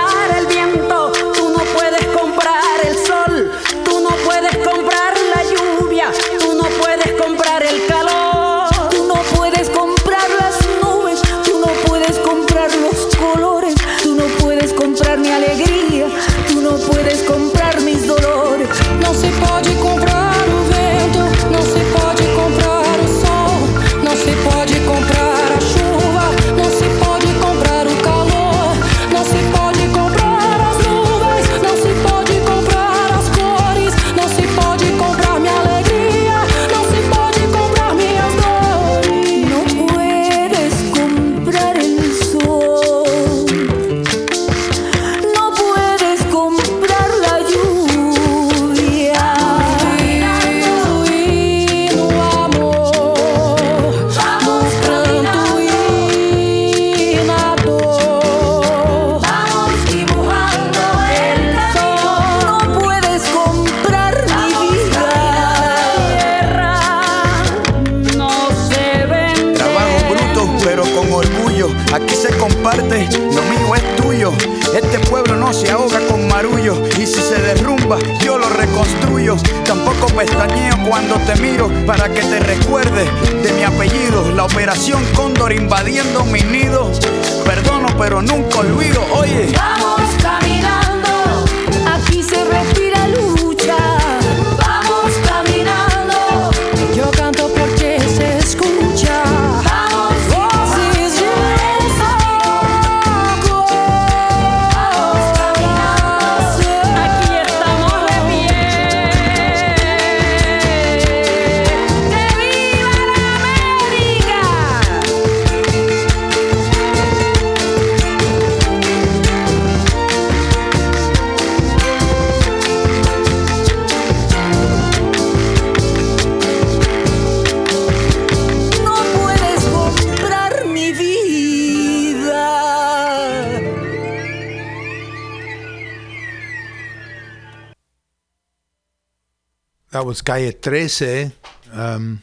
Calle Trece, um,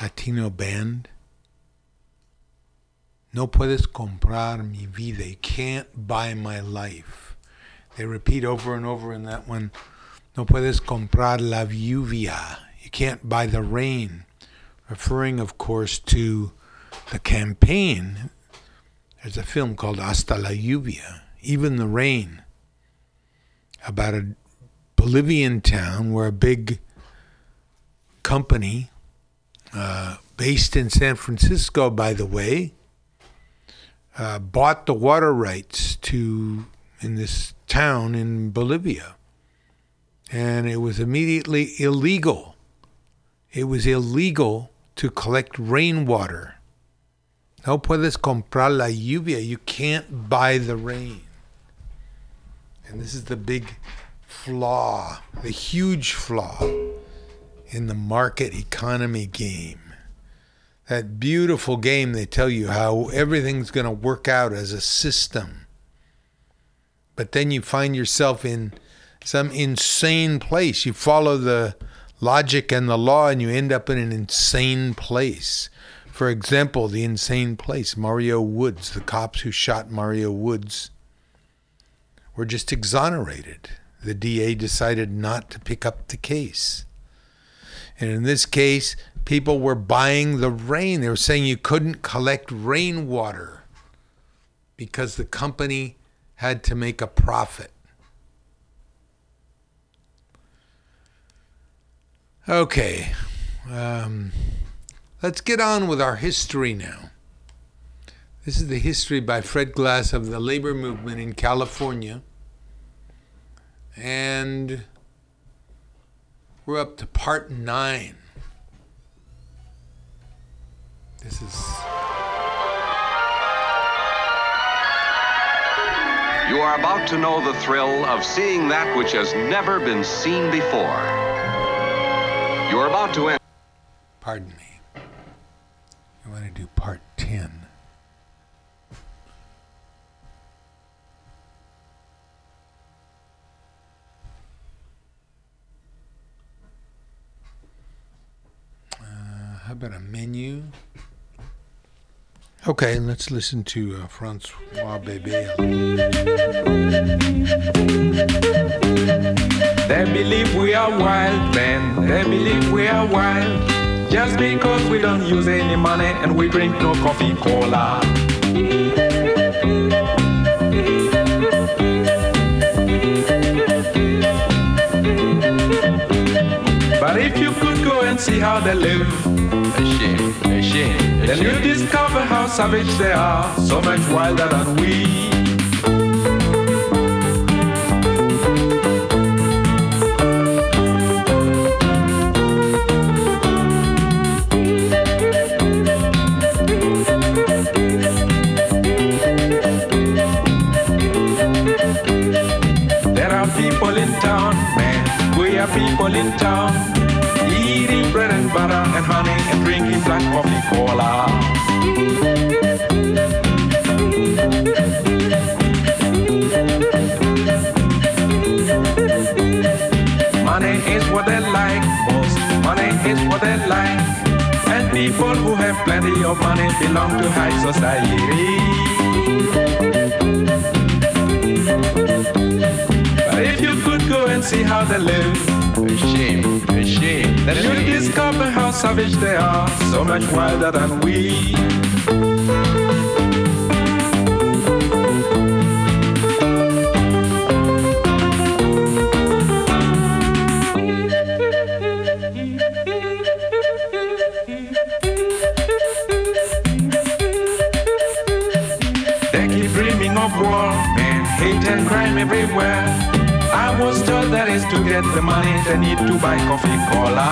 Latino band. No puedes comprar mi vida. You can't buy my life. They repeat over and over in that one. No puedes comprar la lluvia. You can't buy the rain. Referring, of course, to the campaign. There's a film called Hasta la lluvia, Even the Rain, about a Bolivian town where a big company, uh, based in San Francisco, by the way, uh, bought the water rights to in this town in Bolivia, and it was immediately illegal. It was illegal to collect rainwater. No puedes comprar la lluvia. You can't buy the rain. And this is the big flaw, the huge flaw in the market economy game. That beautiful game, they tell you how everything's going to work out as a system. But then you find yourself in some insane place. You follow the logic and the law, and you end up in an insane place. For example, the insane place, Mario Woods, the cops who shot Mario Woods were just exonerated. The DA decided not to pick up the case. And in this case, people were buying the rain. They were saying you couldn't collect rainwater because the company had to make a profit. Okay, um, let's get on with our history now. This is the history by Fred Glass of the labor movement in California. And we're up to part nine. This is. You are about to know the thrill of seeing that which has never been seen before. You are about to end. Pardon me. You want to do part 10. How about a menu? Okay, let's listen to uh, Francois Bebey. They believe we are wild men, they believe we are wild. Just because we don't use any money and we drink no coffee cola. But if you could go and see how they live, A shame, a shame, then you discover how savage they are, so much wilder than we. There are people in town, man. We are people in town. Eating bread and butter and honey and drinking black coffee cola. Money is what they like most. Money is what they like. And people who have plenty of money belong to high society. If you could go and see how they live, a shame, a shame, then you'll discover how savage they are, so much wilder than we. They keep dreaming of war, man, hate and crime everywhere. Was told that is to get the money they need to buy coffee cola.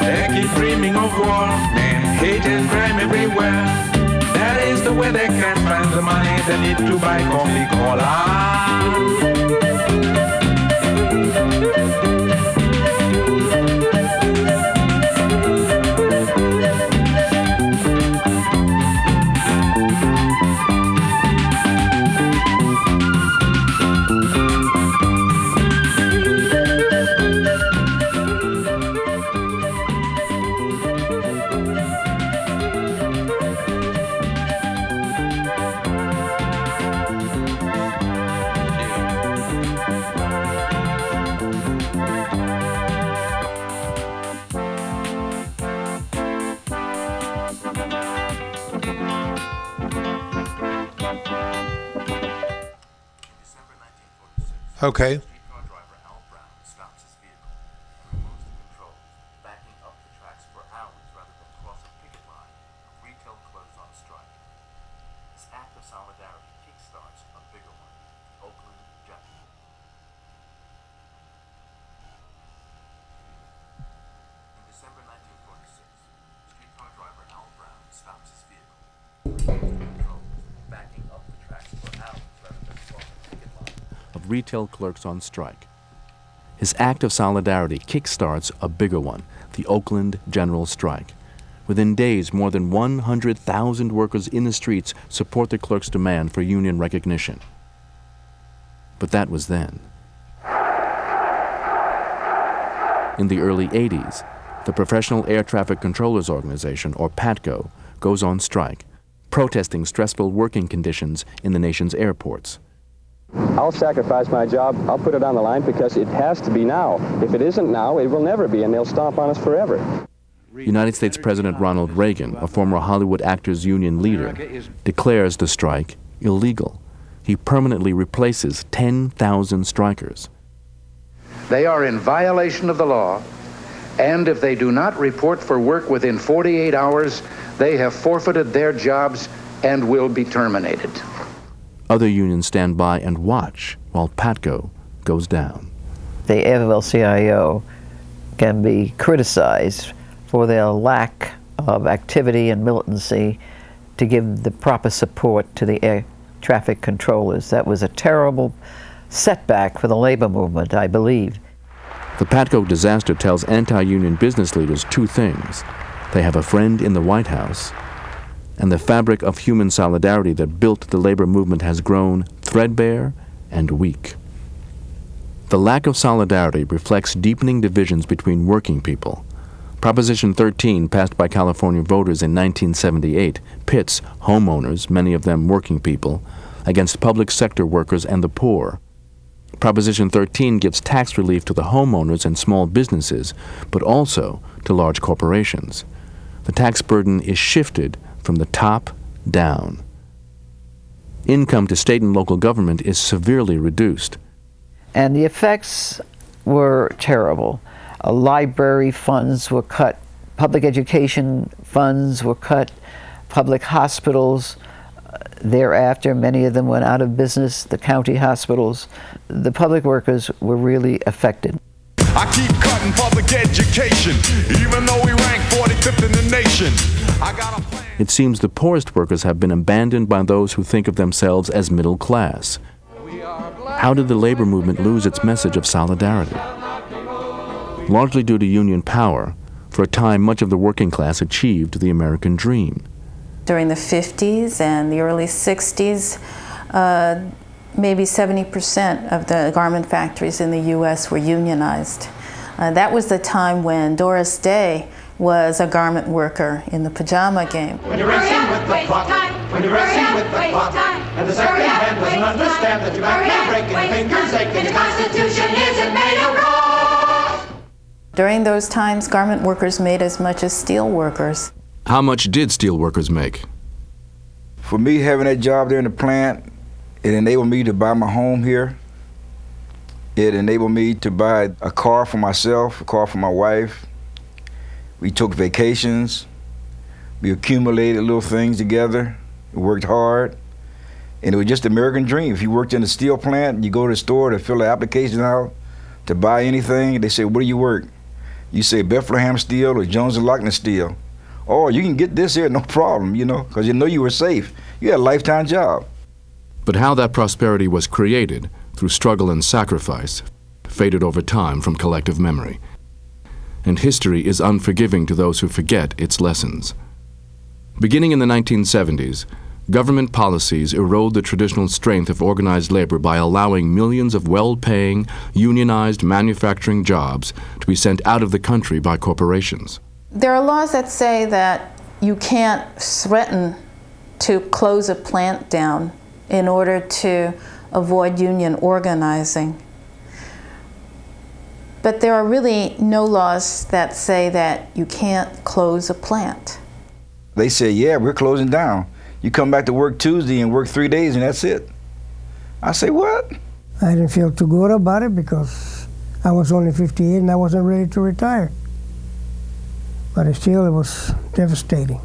They keep dreaming of war, man, hate and crime everywhere. That is the way they can find the money they need to buy coffee Okay. Retail clerks on strike. His act of solidarity kickstarts a bigger one, the Oakland General Strike. Within days, more than 100,000 workers in the streets support the clerks' demand for union recognition. But that was then. In the early 80s, the Professional Air Traffic Controllers Organization, or PATCO, goes on strike, protesting stressful working conditions in the nation's airports. I'll sacrifice my job. I'll put it on the line because it has to be now. If it isn't now, it will never be, and they'll stomp on us forever. United States President Ronald Reagan, a former Hollywood Actors Union leader, declares the strike illegal. He permanently replaces 10,000 strikers. They are in violation of the law, and if they do not report for work within 48 hours, they have forfeited their jobs and will be terminated. Other unions stand by and watch while PATCO goes down. The AFL-CIO can be criticized for their lack of activity and militancy to give the proper support to the air traffic controllers. That was a terrible setback for the labor movement, I believe. The Patco disaster tells anti union business leaders two things they have a friend in the White House, and the fabric of human solidarity that built the labor movement has grown threadbare and weak. The lack of solidarity reflects deepening divisions between working people. Proposition 13, passed by California voters in 1978, pits homeowners, many of them working people, against public sector workers and the poor. Proposition 13 gives tax relief to the homeowners and small businesses, but also to large corporations. The tax burden is shifted from the top down. Income to state and local government is severely reduced. And the effects were terrible. Uh, library funds were cut, public education funds were cut, public hospitals. Uh, thereafter, many of them went out of business, the county hospitals. The public workers were really affected. I keep cutting public education, even though we It seems the poorest workers have been abandoned by those who think of themselves as middle class. How did the labor movement lose its message of solidarity? Largely due to union power, for a time much of the working class achieved the American dream. During the 50s and the early 60s, uh, maybe 70% of the garment factories in the U.S. were unionized. Uh, that was the time when Doris Day was a garment worker in the pajama game. When you're racing with the clock, when you're racing with the clock, and the second hand doesn't understand that your back can break and your fingers ache and your constitution isn't made of raw. During those times, garment workers made as much as steel workers. How much did steel workers make? For me, having that job there in the plant, it enabled me to buy my home here. It enabled me to buy a car for myself, a car for my wife. We took vacations. We accumulated little things together. We worked hard. And it was just the American dream. If you worked in a steel plant, you go to the store to fill the application out to buy anything, they say, Where do you work? You say Bethlehem Steel or Jones and Laughlin Steel. Oh, you can get this here, no problem, you know, because you know you were safe. You had a lifetime job. But how that prosperity was created through struggle and sacrifice faded over time from collective memory. And history is unforgiving to those who forget its lessons. Beginning in the 1970s, government policies erode the traditional strength of organized labor by allowing millions of well paying, unionized manufacturing jobs to be sent out of the country by corporations. There are laws that say that you can't threaten to close a plant down in order to avoid union organizing. But there are really no laws that say that you can't close a plant. They say, Yeah, we're closing down. You come back to work Tuesday and work three days, and that's it. I say, What? I didn't feel too good about it because I was only 58 and I wasn't ready to retire. But still, it was devastating.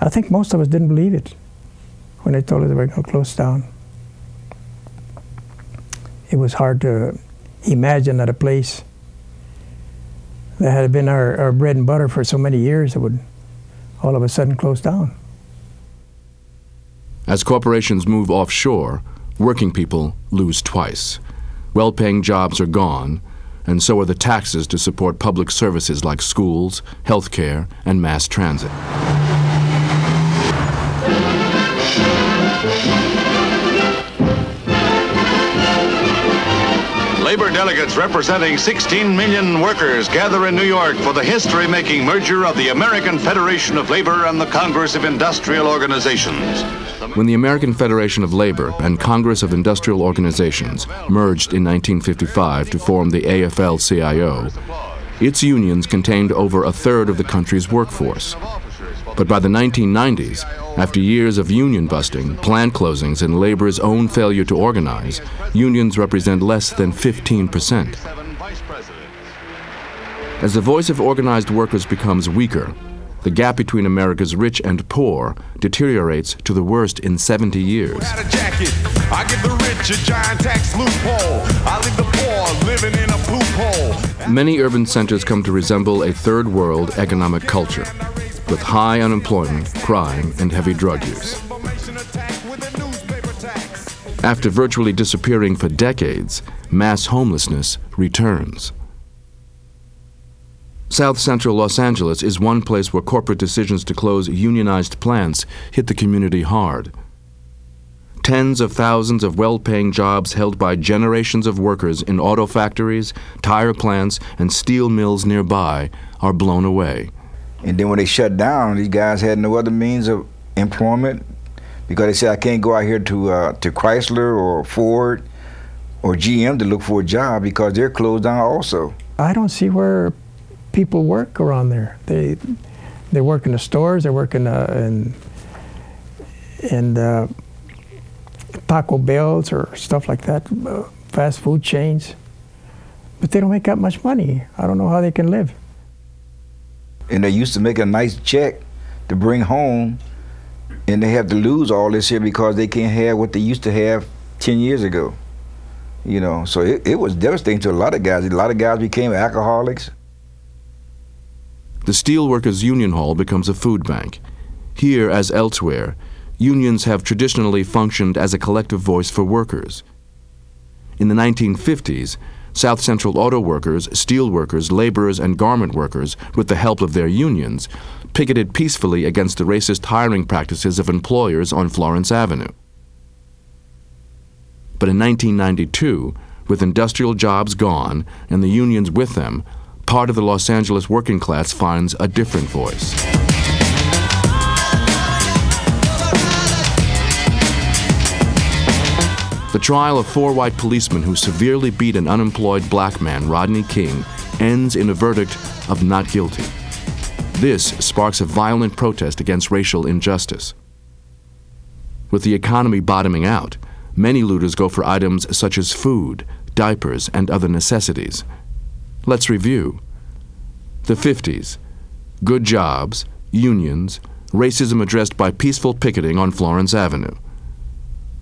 I think most of us didn't believe it when they told us they were going to close down. It was hard to imagine that a place that had been our, our bread and butter for so many years that would all of a sudden close down. As corporations move offshore, working people lose twice. Well paying jobs are gone, and so are the taxes to support public services like schools, health care, and mass transit. Labor delegates representing 16 million workers gather in New York for the history making merger of the American Federation of Labor and the Congress of Industrial Organizations. When the American Federation of Labor and Congress of Industrial Organizations merged in 1955 to form the AFL CIO, its unions contained over a third of the country's workforce. But by the 1990s, after years of union busting, plant closings, and labor's own failure to organize, unions represent less than 15%. As the voice of organized workers becomes weaker, The gap between America's rich and poor deteriorates to the worst in 70 years. Without a jacket, I give the rich a giant tax loophole. I leave the poor living in a poop hole. Many urban centers come to resemble a third world economic culture, with high unemployment, crime, and heavy drug use. After virtually disappearing for decades, mass homelessness returns. South Central Los Angeles is one place where corporate decisions to close unionized plants hit the community hard. Tens of thousands of well paying jobs held by generations of workers in auto factories, tire plants, and steel mills nearby are blown away. And then when they shut down, these guys had no other means of employment because they said, I can't go out here to, uh, to Chrysler or Ford or GM to look for a job because they're closed down also. I don't see where people work around there. They they work in the stores. They work in uh, in in uh, Taco Bells or stuff like that, uh, fast food chains. But they don't make that much money. I don't know how they can live. And they used to make a nice check to bring home, and they have to lose all this here because they can't have what they used to have 10 years ago. You know, so it, it was devastating to a lot of guys. A lot of guys became alcoholics. The Steelworkers Union Hall becomes a food bank. Here, as elsewhere, unions have traditionally functioned as a collective voice for workers. In the 1950s, South Central auto workers, steel workers, laborers, and garment workers, with the help of their unions, picketed peacefully against the racist hiring practices of employers on Florence Avenue. But in 1992, with industrial jobs gone and the unions with them, part of the Los Angeles working class finds a different voice. The trial of four white policemen who severely beat an unemployed black man, Rodney King, ends in a verdict of not guilty. This sparks a violent protest against racial injustice. With the economy bottoming out, many looters go for items such as food, diapers, and other necessities. Let's review. The 50s. Good jobs, unions, racism addressed by peaceful picketing on Florence Avenue.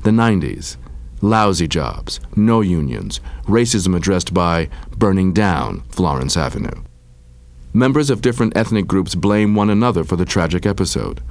The 90s. Lousy jobs, no unions, racism addressed by burning down Florence Avenue. Members of different ethnic groups blame one another for the tragic episode.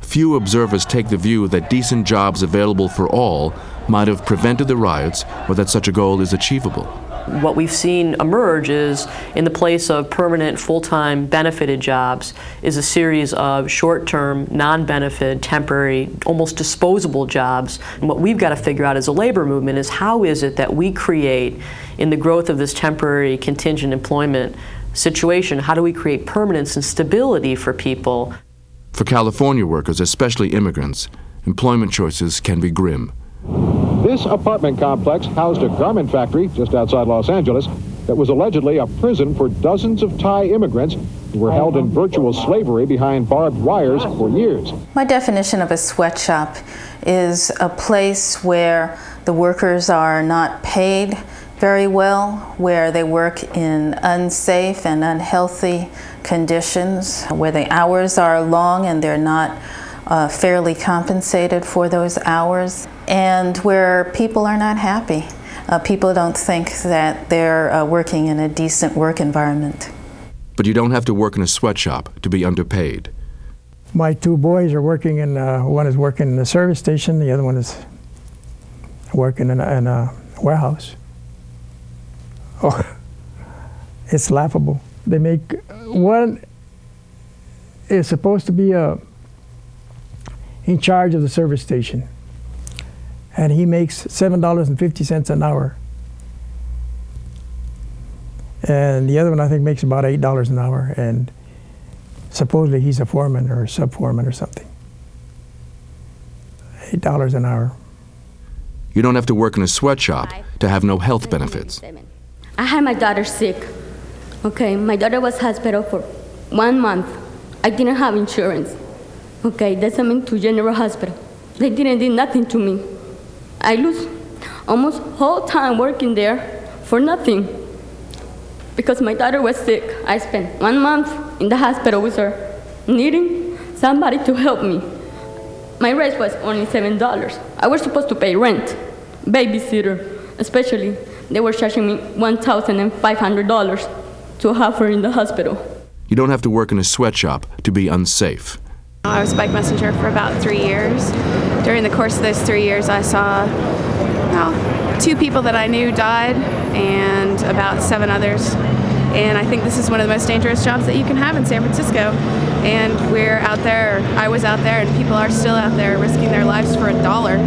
Few observers take the view that decent jobs available for all might have prevented the riots or that such a goal is achievable. What we've seen emerge is, in the place of permanent, full-time, benefited jobs, is a series of short-term, non-benefit, temporary, almost disposable jobs. And what we've got to figure out as a labor movement is how is it that we create, in the growth of this temporary contingent employment situation, how do we create permanence and stability for people? For California workers, especially immigrants, employment choices can be grim. This apartment complex housed a garment factory just outside Los Angeles that was allegedly a prison for dozens of Thai immigrants who were held in virtual slavery behind barbed wires for years. My definition of a sweatshop is a place where the workers are not paid very well, where they work in unsafe and unhealthy conditions, where the hours are long and they're not uh, fairly compensated for those hours, and where people are not happy. Uh, people don't think that they're uh, working in a decent work environment. But you don't have to work in a sweatshop to be underpaid. My two boys are working in, uh, one is working in the service station, the other one is working in a, in a warehouse. Oh, it's laughable. They make, one is supposed to be a, in charge of the service station. And he makes $7.50 an hour. And the other one, I think, makes about $8 an hour. And supposedly he's a foreman or a sub foreman or something. $8 an hour. You don't have to work in a sweatshop to have no health benefits. I had my daughter sick. Okay, my daughter was hospital for one month. I didn't have insurance. Okay, they sent me to General Hospital. They didn't do nothing to me. I lose almost whole time working there for nothing. Because my daughter was sick. I spent one month in the hospital with her. needing somebody to help me. My rent was only seven dollars. I was supposed to pay rent, babysitter, especially. They were charging me one thousand and five hundred dollars to have her in the hospital. You don't have to work in a sweatshop to be unsafe. I was a bike messenger for about three years. During the course of those three years, I saw well, two people that I knew died and about seven others. And I think this is one of the most dangerous jobs that you can have in San Francisco. And we're out there, I was out there, and people are still out there risking their lives for a dollar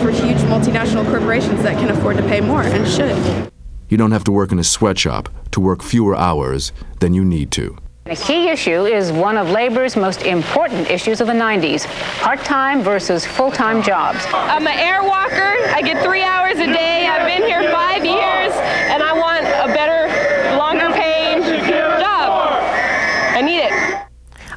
for huge multinational corporations that can afford to pay more and should. You don't have to work in a sweatshop to work fewer hours than you need to. A key issue is one of labor's most important issues of the 90s part-time versus full-time jobs. I'm an air walker. I get three hours a day. I've been here five years, and I want a better, longer paying job. I need it.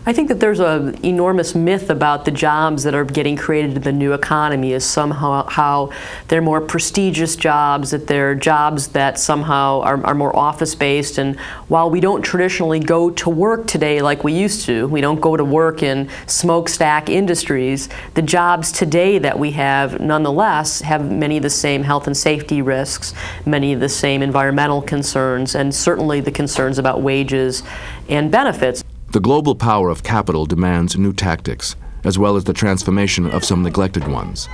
I think that there's an enormous myth about the jobs that are getting created in the new economy is somehow how they're more prestigious jobs, that they're jobs that somehow are, are more office based. And while we don't traditionally go to work today like we used to, we don't go to work in smokestack industries, the jobs today that we have nonetheless have many of the same health and safety risks, many of the same environmental concerns, and certainly the concerns about wages and benefits. The global power of capital demands new tactics, as well as the transformation of some neglected ones.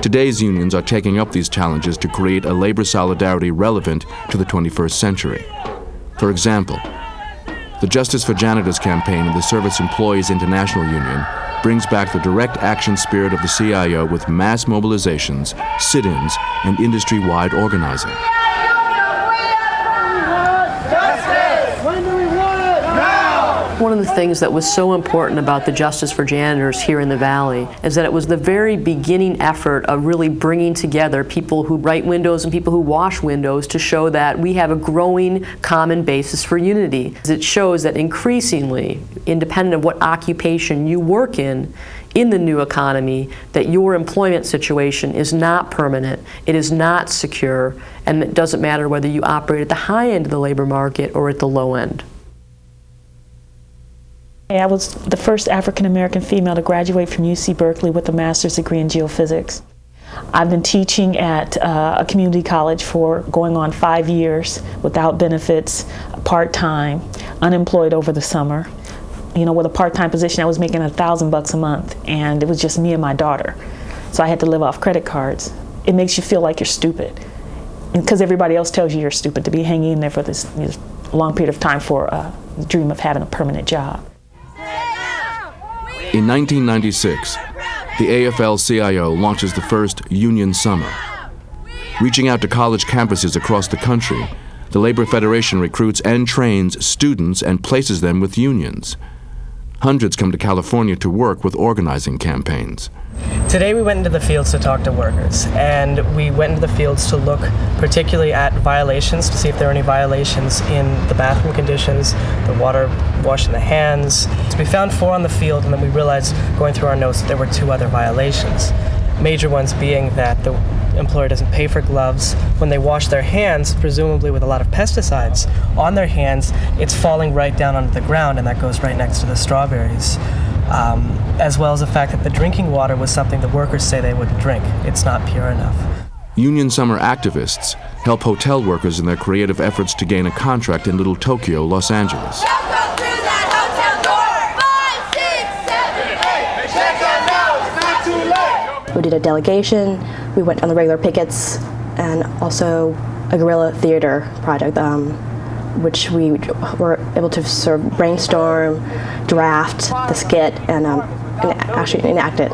Today's unions are taking up these challenges to create a labor solidarity relevant to the 21st century. For example, the Justice for Janitors campaign of the Service Employees International Union brings back the direct action spirit of the CIO with mass mobilizations, sit ins, and industry wide organizing. One of the things that was so important about the Justice for Janitors here in the Valley is that it was the very beginning effort of really bringing together people who write windows and people who wash windows to show that we have a growing common basis for unity. It shows that increasingly, independent of what occupation you work in, in the new economy that your employment situation is not permanent, it is not secure, and it doesn't matter whether you operate at the high end of the labor market or at the low end. I was the first African American female to graduate from UC Berkeley with a master's degree in geophysics. I've been teaching at uh, a community college for going on five years without benefits, part time, unemployed over the summer. You know, with a part time position, I was making a thousand bucks a month, and it was just me and my daughter. So I had to live off credit cards. It makes you feel like you're stupid because everybody else tells you you're stupid to be hanging in there for this, this long period of time for a dream of having a permanent job. In 1996, the AFL CIO launches the first Union Summer. Reaching out to college campuses across the country, the Labor Federation recruits and trains students and places them with unions. Hundreds come to California to work with organizing campaigns. Today we went into the fields to talk to workers, and we went into the fields to look particularly at violations to see if there are any violations in the bathroom conditions, the water washing the hands. So we found four on the field, and then we realized going through our notes that there were two other violations. Major ones being that the employer doesn't pay for gloves. When they wash their hands, presumably with a lot of pesticides on their hands, it's falling right down onto the ground, and that goes right next to the strawberries um, as well as the fact that the drinking water was something the workers say they wouldn't drink. It's not pure enough. Union summer activists help hotel workers in their creative efforts to gain a contract in Little Tokyo, Los Angeles. We did a delegation, we went on the regular pickets, and also a guerrilla theater project, um, which we were able to sort of brainstorm, draft the skit, and, um, actually enact it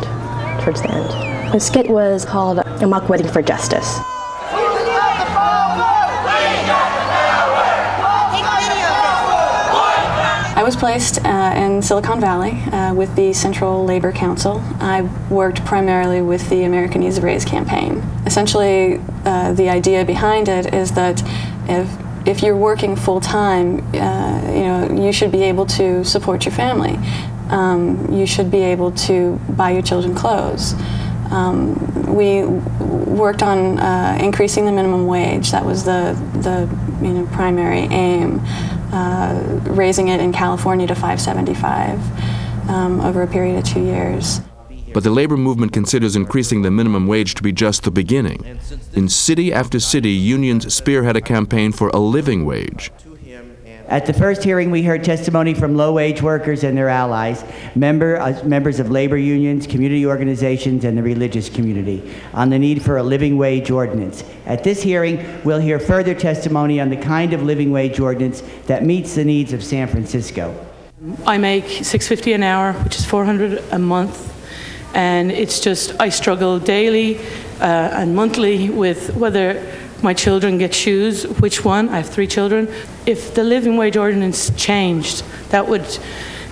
towards the end. The skit was called A Mock Wedding for Justice. I was placed uh, in Silicon Valley uh, with the Central Labor Council. I worked primarily with the American Needs Raise campaign. Essentially, uh, the idea behind it is that if if you're working full time, uh, you know you should be able to support your family. Um, you should be able to buy your children clothes. Um, we worked on uh, increasing the minimum wage. That was the the you know primary aim. Uh, raising it in California to 575. um, over a period of two years. But the labor movement considers increasing the minimum wage to be just the beginning. In city after city, unions spearhead a campaign for a living wage. At the first hearing, we heard testimony from low-wage workers and their allies, member, uh, members of labor unions, community organizations, and the religious community on the need for a living wage ordinance. At this hearing, we'll hear further testimony on the kind of living wage ordinance that meets the needs of San Francisco. I make 650 an hour, which is 400 a month, and it's just I struggle daily uh, and monthly with whether my children get shoes, which one? I have three children. If the living wage ordinance changed, that would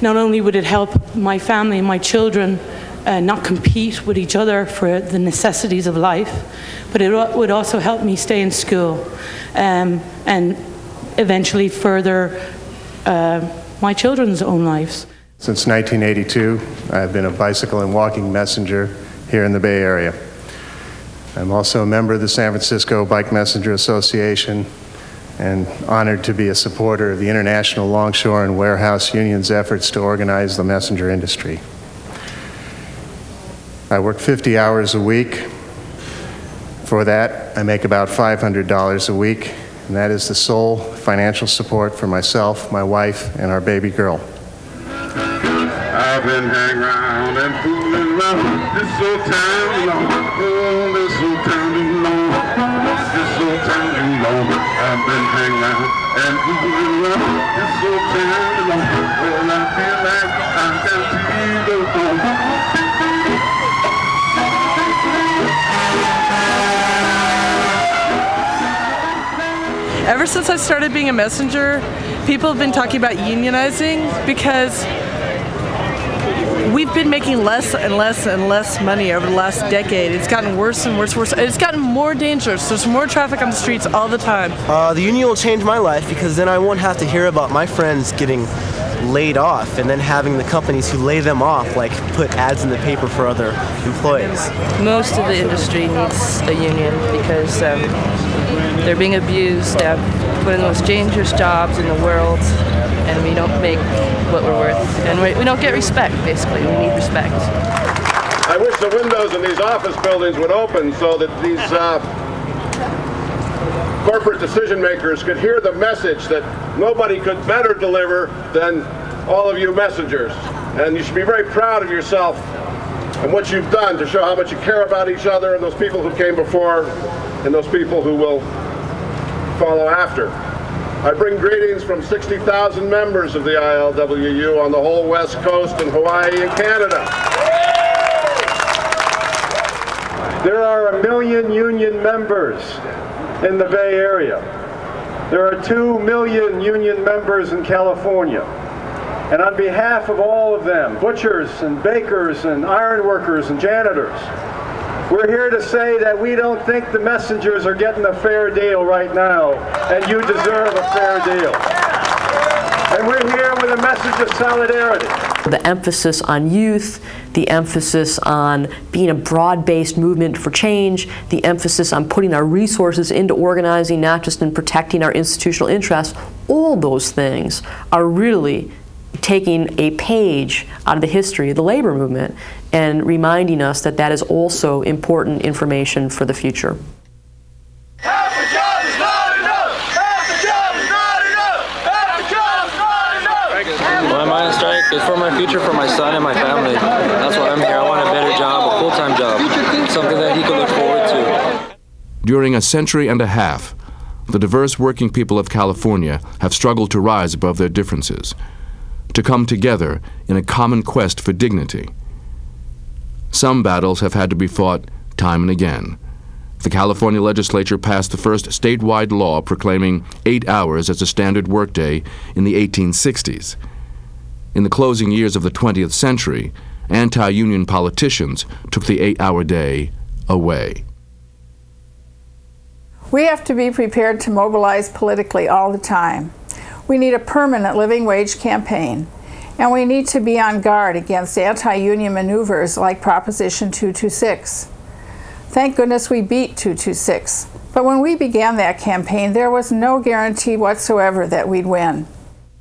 not only would it help my family and my children uh, not compete with each other for the necessities of life, but it would also help me stay in school um, and eventually further uh, my children's own lives. Since 1982, I've been a bicycle and walking messenger here in the Bay Area. I'm also a member of the San Francisco Bike Messenger Association and honored to be a supporter of the International Longshore and Warehouse Union's efforts to organize the messenger industry. I work 50 hours a week. For that, I make about $500 a week, and that is the sole financial support for myself, my wife, and our baby girl. Been hanging around and fooling around this old town long. Oh, this old town long. This old town long. I've been hanging around and fooling around this old town oh, too long. Well, I feel like bone. Ever since I started being a messenger, people have been talking about unionizing because we've been making less and less and less money over the last decade. It's gotten worse and worse and worse. It's gotten more dangerous. There's more traffic on the streets all the time. Uh, the union will change my life because then I won't have to hear about my friends getting laid off and then having the companies who lay them off like put ads in the paper for other employees. Most of the industry needs a union because um, they're being abused. They're put in the most dangerous jobs in the world, and we don't make what we're worth. And we, we don't get respect, basically. We need respect. I wish the windows in these office buildings would open so that these uh, corporate decision makers could hear the message that nobody could better deliver than all of you messengers. And you should be very proud of yourself and what you've done to show how much you care about each other and those people who came before and those people who will follow after. I bring greetings from 60,000 members of the ILWU on the whole West Coast and Hawaii and Canada. There are a million union members in the Bay Area. There are two million union members in California. And on behalf of all of them, butchers and bakers and iron workers and janitors, we're here to say that we don't think the messengers are getting a fair deal right now, and you deserve a fair deal. And we're here with a message of solidarity. The emphasis on youth, the emphasis on being a broad based movement for change, the emphasis on putting our resources into organizing, not just in protecting our institutional interests, all those things are really taking a page out of the history of the labor movement and reminding us that that is also important information for the future. Why am I on strike? It's for my future, for my son and my family. That's why I'm here. I want a better job, a full-time job, something that he can look forward to. During a century and a half, the diverse working people of California have struggled to rise above their differences, to come together in a common quest for dignity. Some battles have had to be fought time and again. The California legislature passed the first statewide law proclaiming eight hours as a standard workday in the 1860s. In the closing years of the 20th century, anti union politicians took the eight hour day away. We have to be prepared to mobilize politically all the time. We need a permanent living wage campaign, and we need to be on guard against anti union maneuvers like Proposition 226. Thank goodness we beat 226, but when we began that campaign, there was no guarantee whatsoever that we'd win.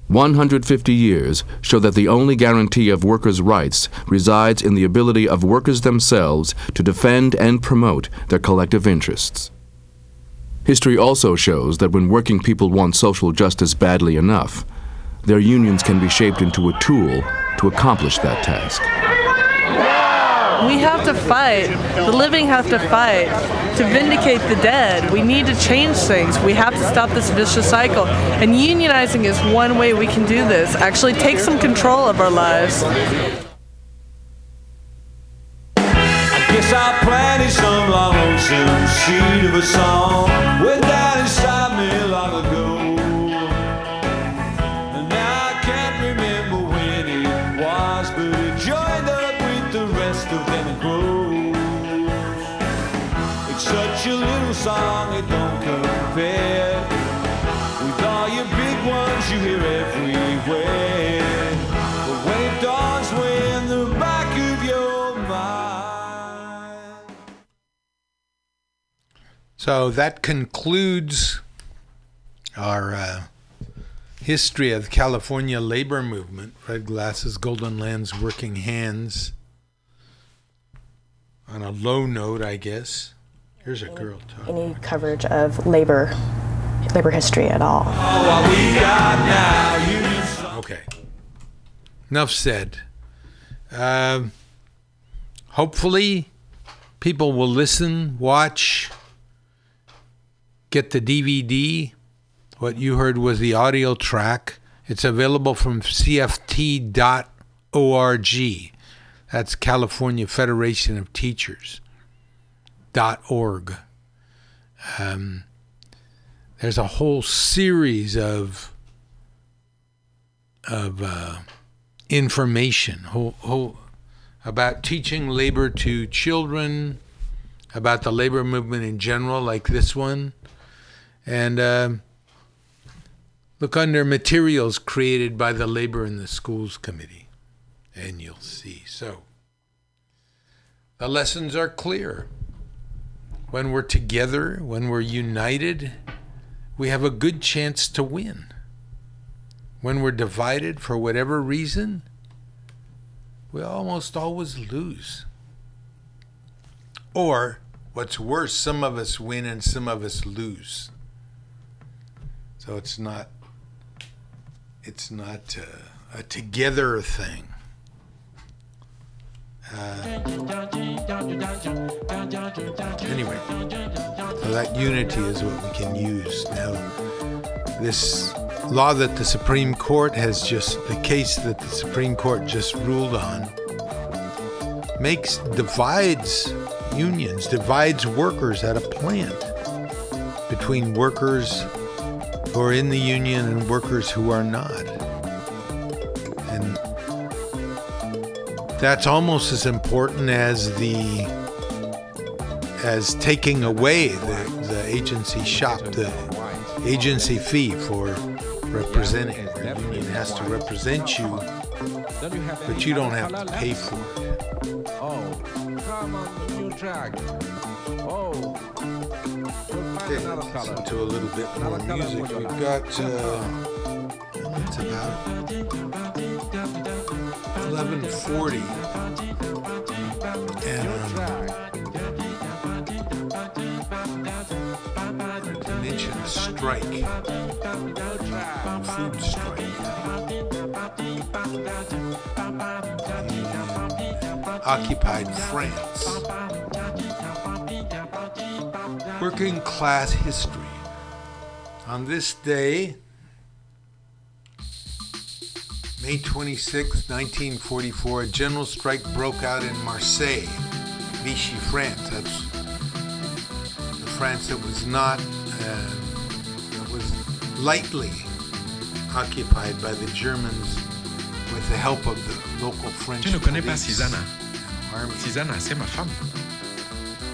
150 years show that the only guarantee of workers' rights resides in the ability of workers themselves to defend and promote their collective interests. History also shows that when working people want social justice badly enough, their unions can be shaped into a tool to accomplish that task. We have to fight. The living have to fight to vindicate the dead. We need to change things. We have to stop this vicious cycle. And unionizing is one way we can do this. Actually, take some control of our lives. Guess I planted some long lonesome seed of a song So that concludes our uh, history of the California labor movement. Red Glasses, Golden Lands, Working Hands. On a low note, I guess. Here's a girl talking. Any coverage of labor, labor history at all. Okay. Enough said. Um, hopefully, people will listen, watch, get the DVD. What you heard was the audio track. It's available from cft.org. That's California Federation of Teachers. Dot org. Um, there's a whole series of of uh, information whole, whole, about teaching labor to children, about the labor movement in general, like this one, and um look under materials created by the Labor in the Schools Committee, and you'll see. So the lessons are clear. When we're together, when we're united, we have a good chance to win. When we're divided for whatever reason, we almost always lose. Or, what's worse, some of us win and some of us lose. So it's not it's not uh, a together thing. Uh, anyway, so that unity is what we can use now. This law that the Supreme Court has just the case that the Supreme Court just ruled on makes divides unions, divides workers at a plant between workers who are in the union and workers who are not. And that's almost as important as the as taking away the, the agency shop, the agency fee for representing. The union has to represent you, but you don't have to pay for it. Oh. Oh, come on the new track. Oh. Okay, listen to a little bit more music. We've got uh, it's about? 11:40, and um, to mention strike, food strike. In occupied France. Working class history. On this day, May 26, 1944, a general strike broke out in Marseille, Vichy, France. That's the France that was not, uh, that was lightly occupied by the Germans with the help of the local French ne connais pas police Susanna army. Susanna, c'est ma femme.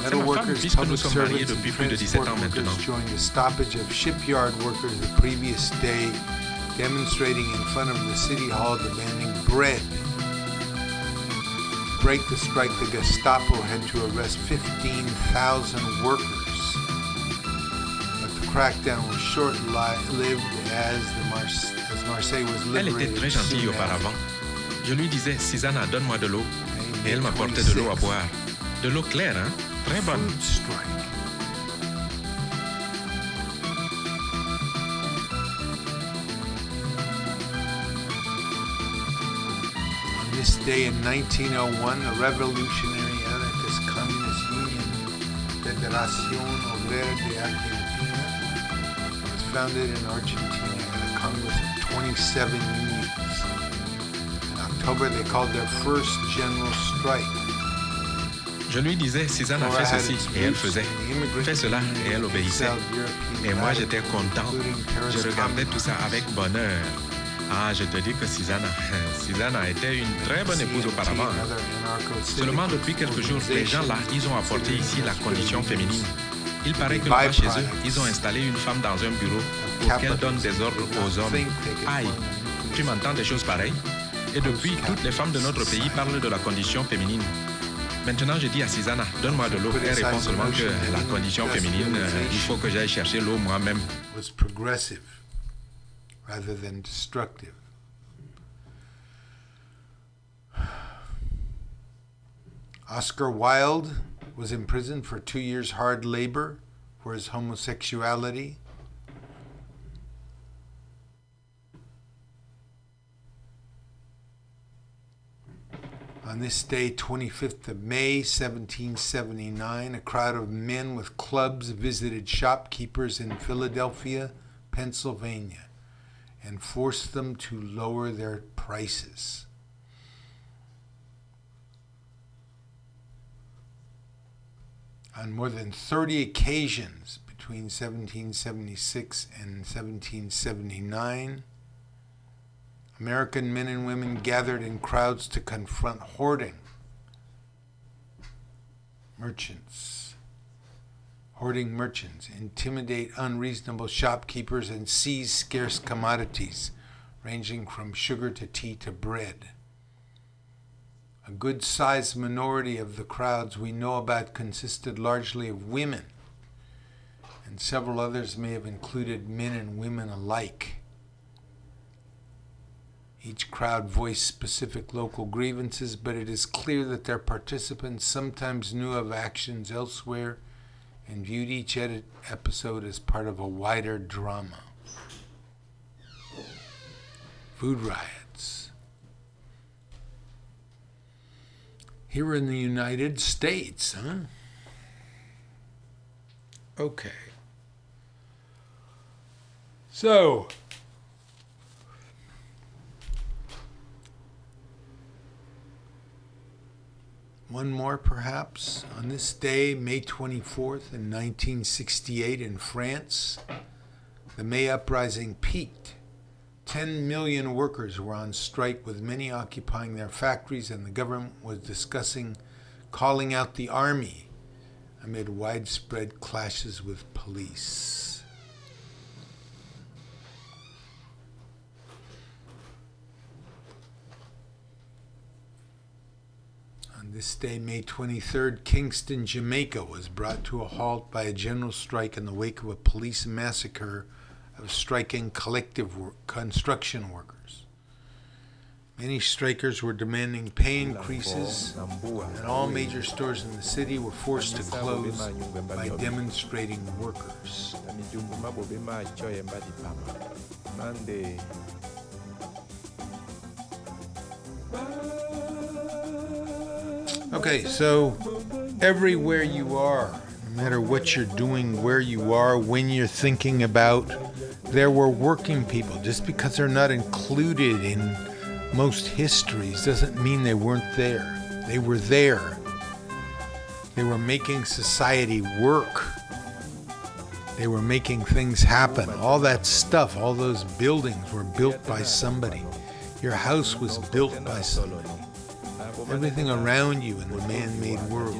C'est ma femme puisque nous sommes mariés depuis plus de 17 transport ans maintenant. demonstrating in front of the city hall demanding bread. Break the strike, the Gestapo had to arrest 15,000 workers. But the crackdown was short-lived as the Mars- as Marseille was Elle était liberated très gentille auparavant. Je lui disais, Susanna, donne-moi de l'eau. Elle m'apportait de l'eau à boire. De l'eau claire, hein Très bonne. On this day in 1901, the revolutionary anarchist communist union Federación Obrera de Argentina was founded in Argentina at a congress of 27 unions. In October, they called their first general strike. Je lui disais, Susanna, fais ceci, et elle faisait. Fais cela, et elle obéissait. Et moi, j'étais content. Je regardais tout ça avec bonheur. Ah, je te dis que Susanna, Susanna était une très bonne épouse auparavant. Seulement depuis quelques jours, les gens là, ils ont apporté ici la condition féminine. Il paraît que là-bas chez eux, ils ont installé une femme dans un bureau pour qu'elle donne des ordres aux hommes. Aïe, tu m'entends des choses pareilles? Et depuis, toutes les femmes de notre pays parlent de la condition féminine. Maintenant, je dis à Susanna, donne-moi de l'eau. Elle répond seulement que la condition féminine, euh, il faut que j'aille chercher l'eau moi-même. was progressive rather than destructive. Oscar Wilde was imprisoned for two years hard labor for his homosexuality. On this day, 25th of May, 1779, a crowd of men with clubs visited shopkeepers in Philadelphia, Pennsylvania, and forced them to lower their prices. On more than 30 occasions between 1776 and 1779, American men and women gathered in crowds to confront hoarding. Merchants, hoarding merchants, intimidate unreasonable shopkeepers, and seize scarce commodities, ranging from sugar to tea to bread. A good sized minority of the crowds we know about consisted largely of women, and several others may have included men and women alike. Each crowd voiced specific local grievances, but it is clear that their participants sometimes knew of actions elsewhere and viewed each ed- episode as part of a wider drama. Food riots. Here in the United States, huh? Okay. So, One more, perhaps. On this day, May 24th, in 1968, in France, the May uprising peaked. 10 million workers were on strike, with many occupying their factories, and the government was discussing calling out the army amid widespread clashes with police. This day, May 23rd, Kingston, Jamaica was brought to a halt by a general strike in the wake of a police massacre of striking collective work, construction workers. Many strikers were demanding pay increases, and all major stores in the city were forced to close by demonstrating workers. Okay, so everywhere you are, no matter what you're doing, where you are, when you're thinking about, there were working people. Just because they're not included in most histories doesn't mean they weren't there. They were there. They were making society work. They were making things happen. All that stuff, all those buildings were built by somebody. Your house was built by somebody. Everything around you in the man made world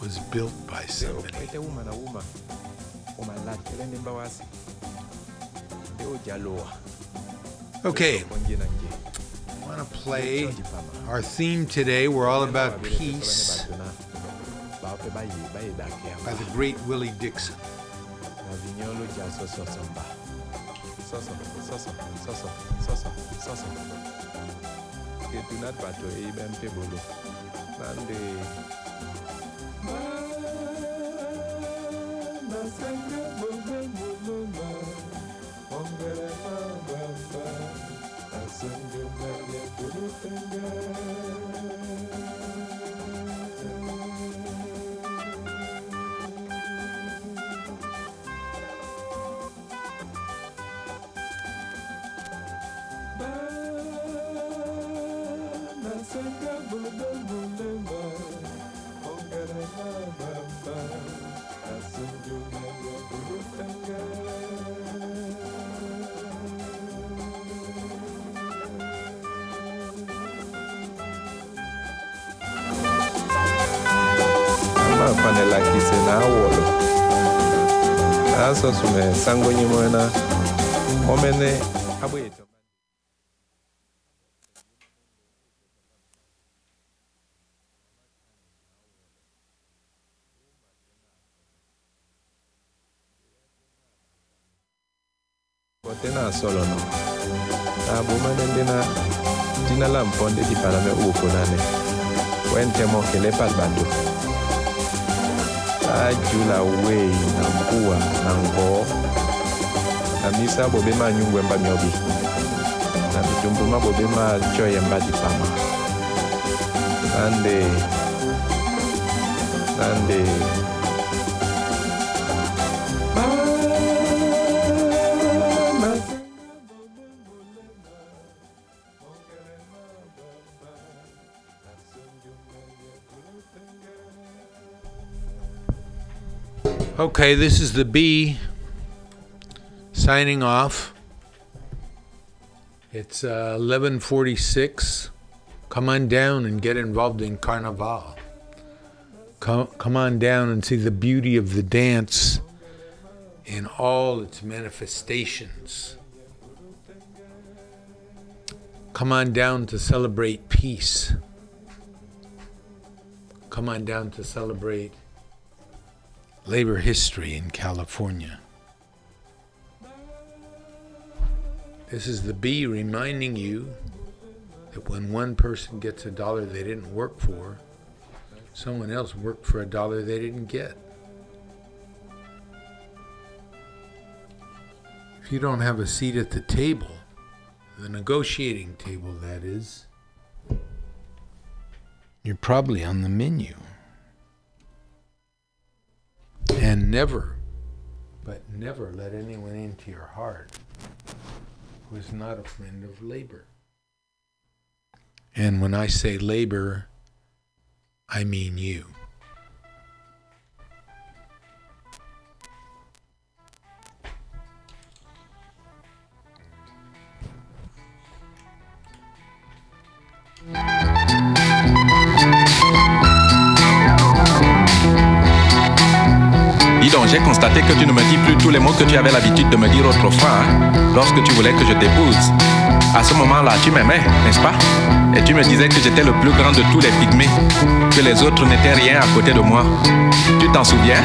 was built by somebody. Okay, I want to play our theme today. We're all about peace by the great Willie Dixon. ke tunat bato e ibem te bolo nande nasenge bonge muluma ongere mabamba nasenge mele tulutenge panelakise na awolo aso sume sango nyimona omene abweto solo no. Na bomane ndina tina la mponde di palame uko nane. Wente mo kele pal bando ajula wei na mkua na ngoo na misa bobe ma nyungwe mba miobi. Na bitumbu ma bobe ma choye mba dipama nande. Nande Okay, this is the B signing off. It's uh, 11:46. Come on down and get involved in Carnival. Come, come on down and see the beauty of the dance in all its manifestations. Come on down to celebrate peace. Come on down to celebrate labor history in California. This is the B reminding you that when one person gets a dollar they didn't work for, someone else worked for a dollar they didn't get. If you don't have a seat at the table, the negotiating table that is, you're probably on the menu. And never, but never let anyone into your heart who is not a friend of labor. And when I say labor, I mean you. J'ai constaté que tu ne me dis plus tous les mots que tu avais l'habitude de me dire autrefois, hein, lorsque tu voulais que je t'épouse. À ce moment-là, tu m'aimais, n'est-ce pas? Et tu me disais que j'étais le plus grand de tous les pygmées, que les autres n'étaient rien à côté de moi. Tu t'en souviens?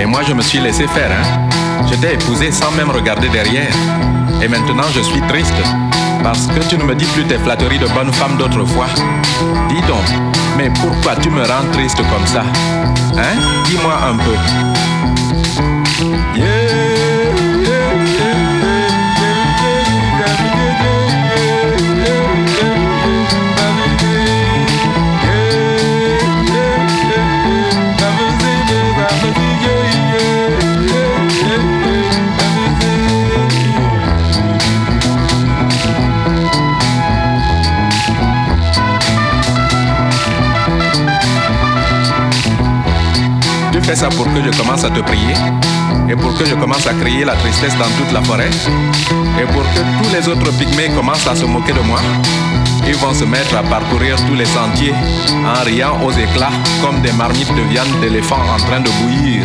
Et moi, je me suis laissé faire, hein. Je t'ai épousé sans même regarder derrière. Et maintenant, je suis triste. Parce que tu ne me dis plus tes flatteries de bonne femme d'autrefois. Dis donc, mais pourquoi tu me rends triste comme ça? Hein? Dis-moi un peu. Ça pour que je commence à te prier et pour que je commence à crier la tristesse dans toute la forêt et pour que tous les autres pygmées commencent à se moquer de moi. Ils vont se mettre à parcourir tous les sentiers en riant aux éclats comme des marmites de viande d'éléphant en train de bouillir.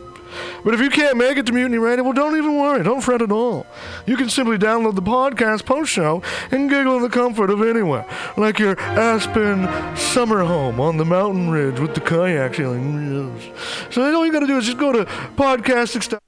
But if you can't make it to Mutiny Radio, well, don't even worry. Don't fret at all. You can simply download the podcast post show and giggle in the comfort of anywhere, like your Aspen summer home on the mountain ridge with the kayak feeling. So all you got to do is just go to podcasting.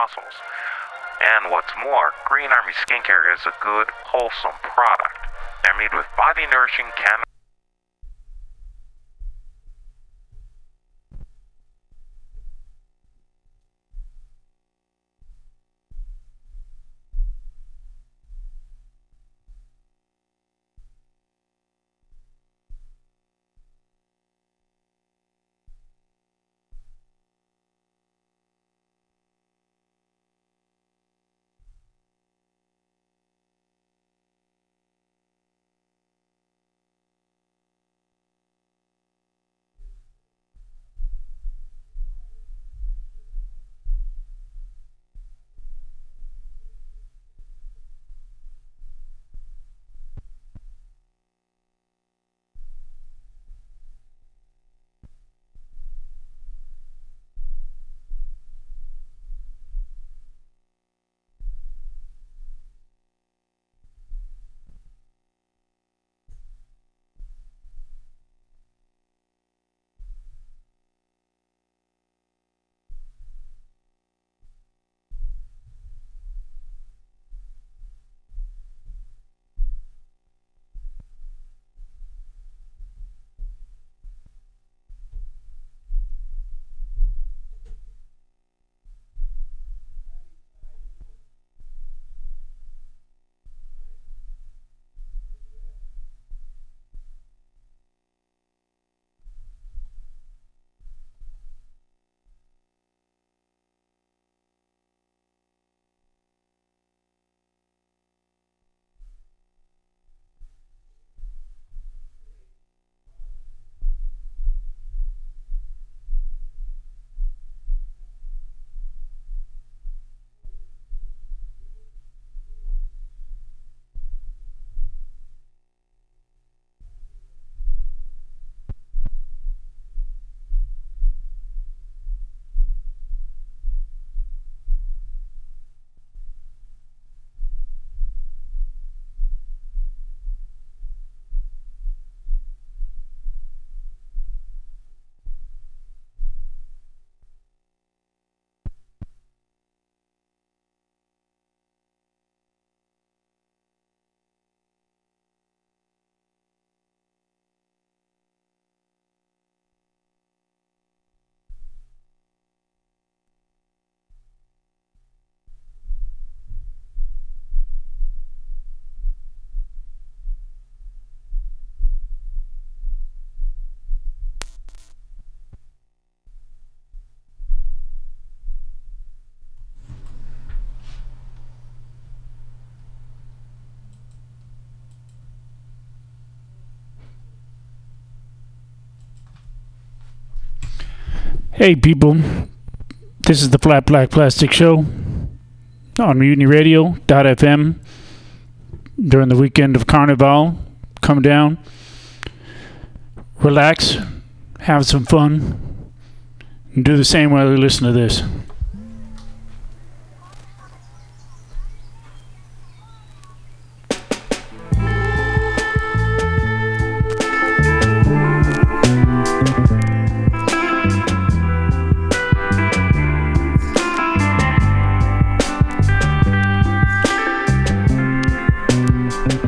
Muscles. And what's more, Green Army Skincare is a good, wholesome product. They're made with body nourishing cannabis. Hey, people. This is the Flat Black Plastic Show on MutinyRadio.fm during the weekend of Carnival. Come down, relax, have some fun, and do the same while you listen to this.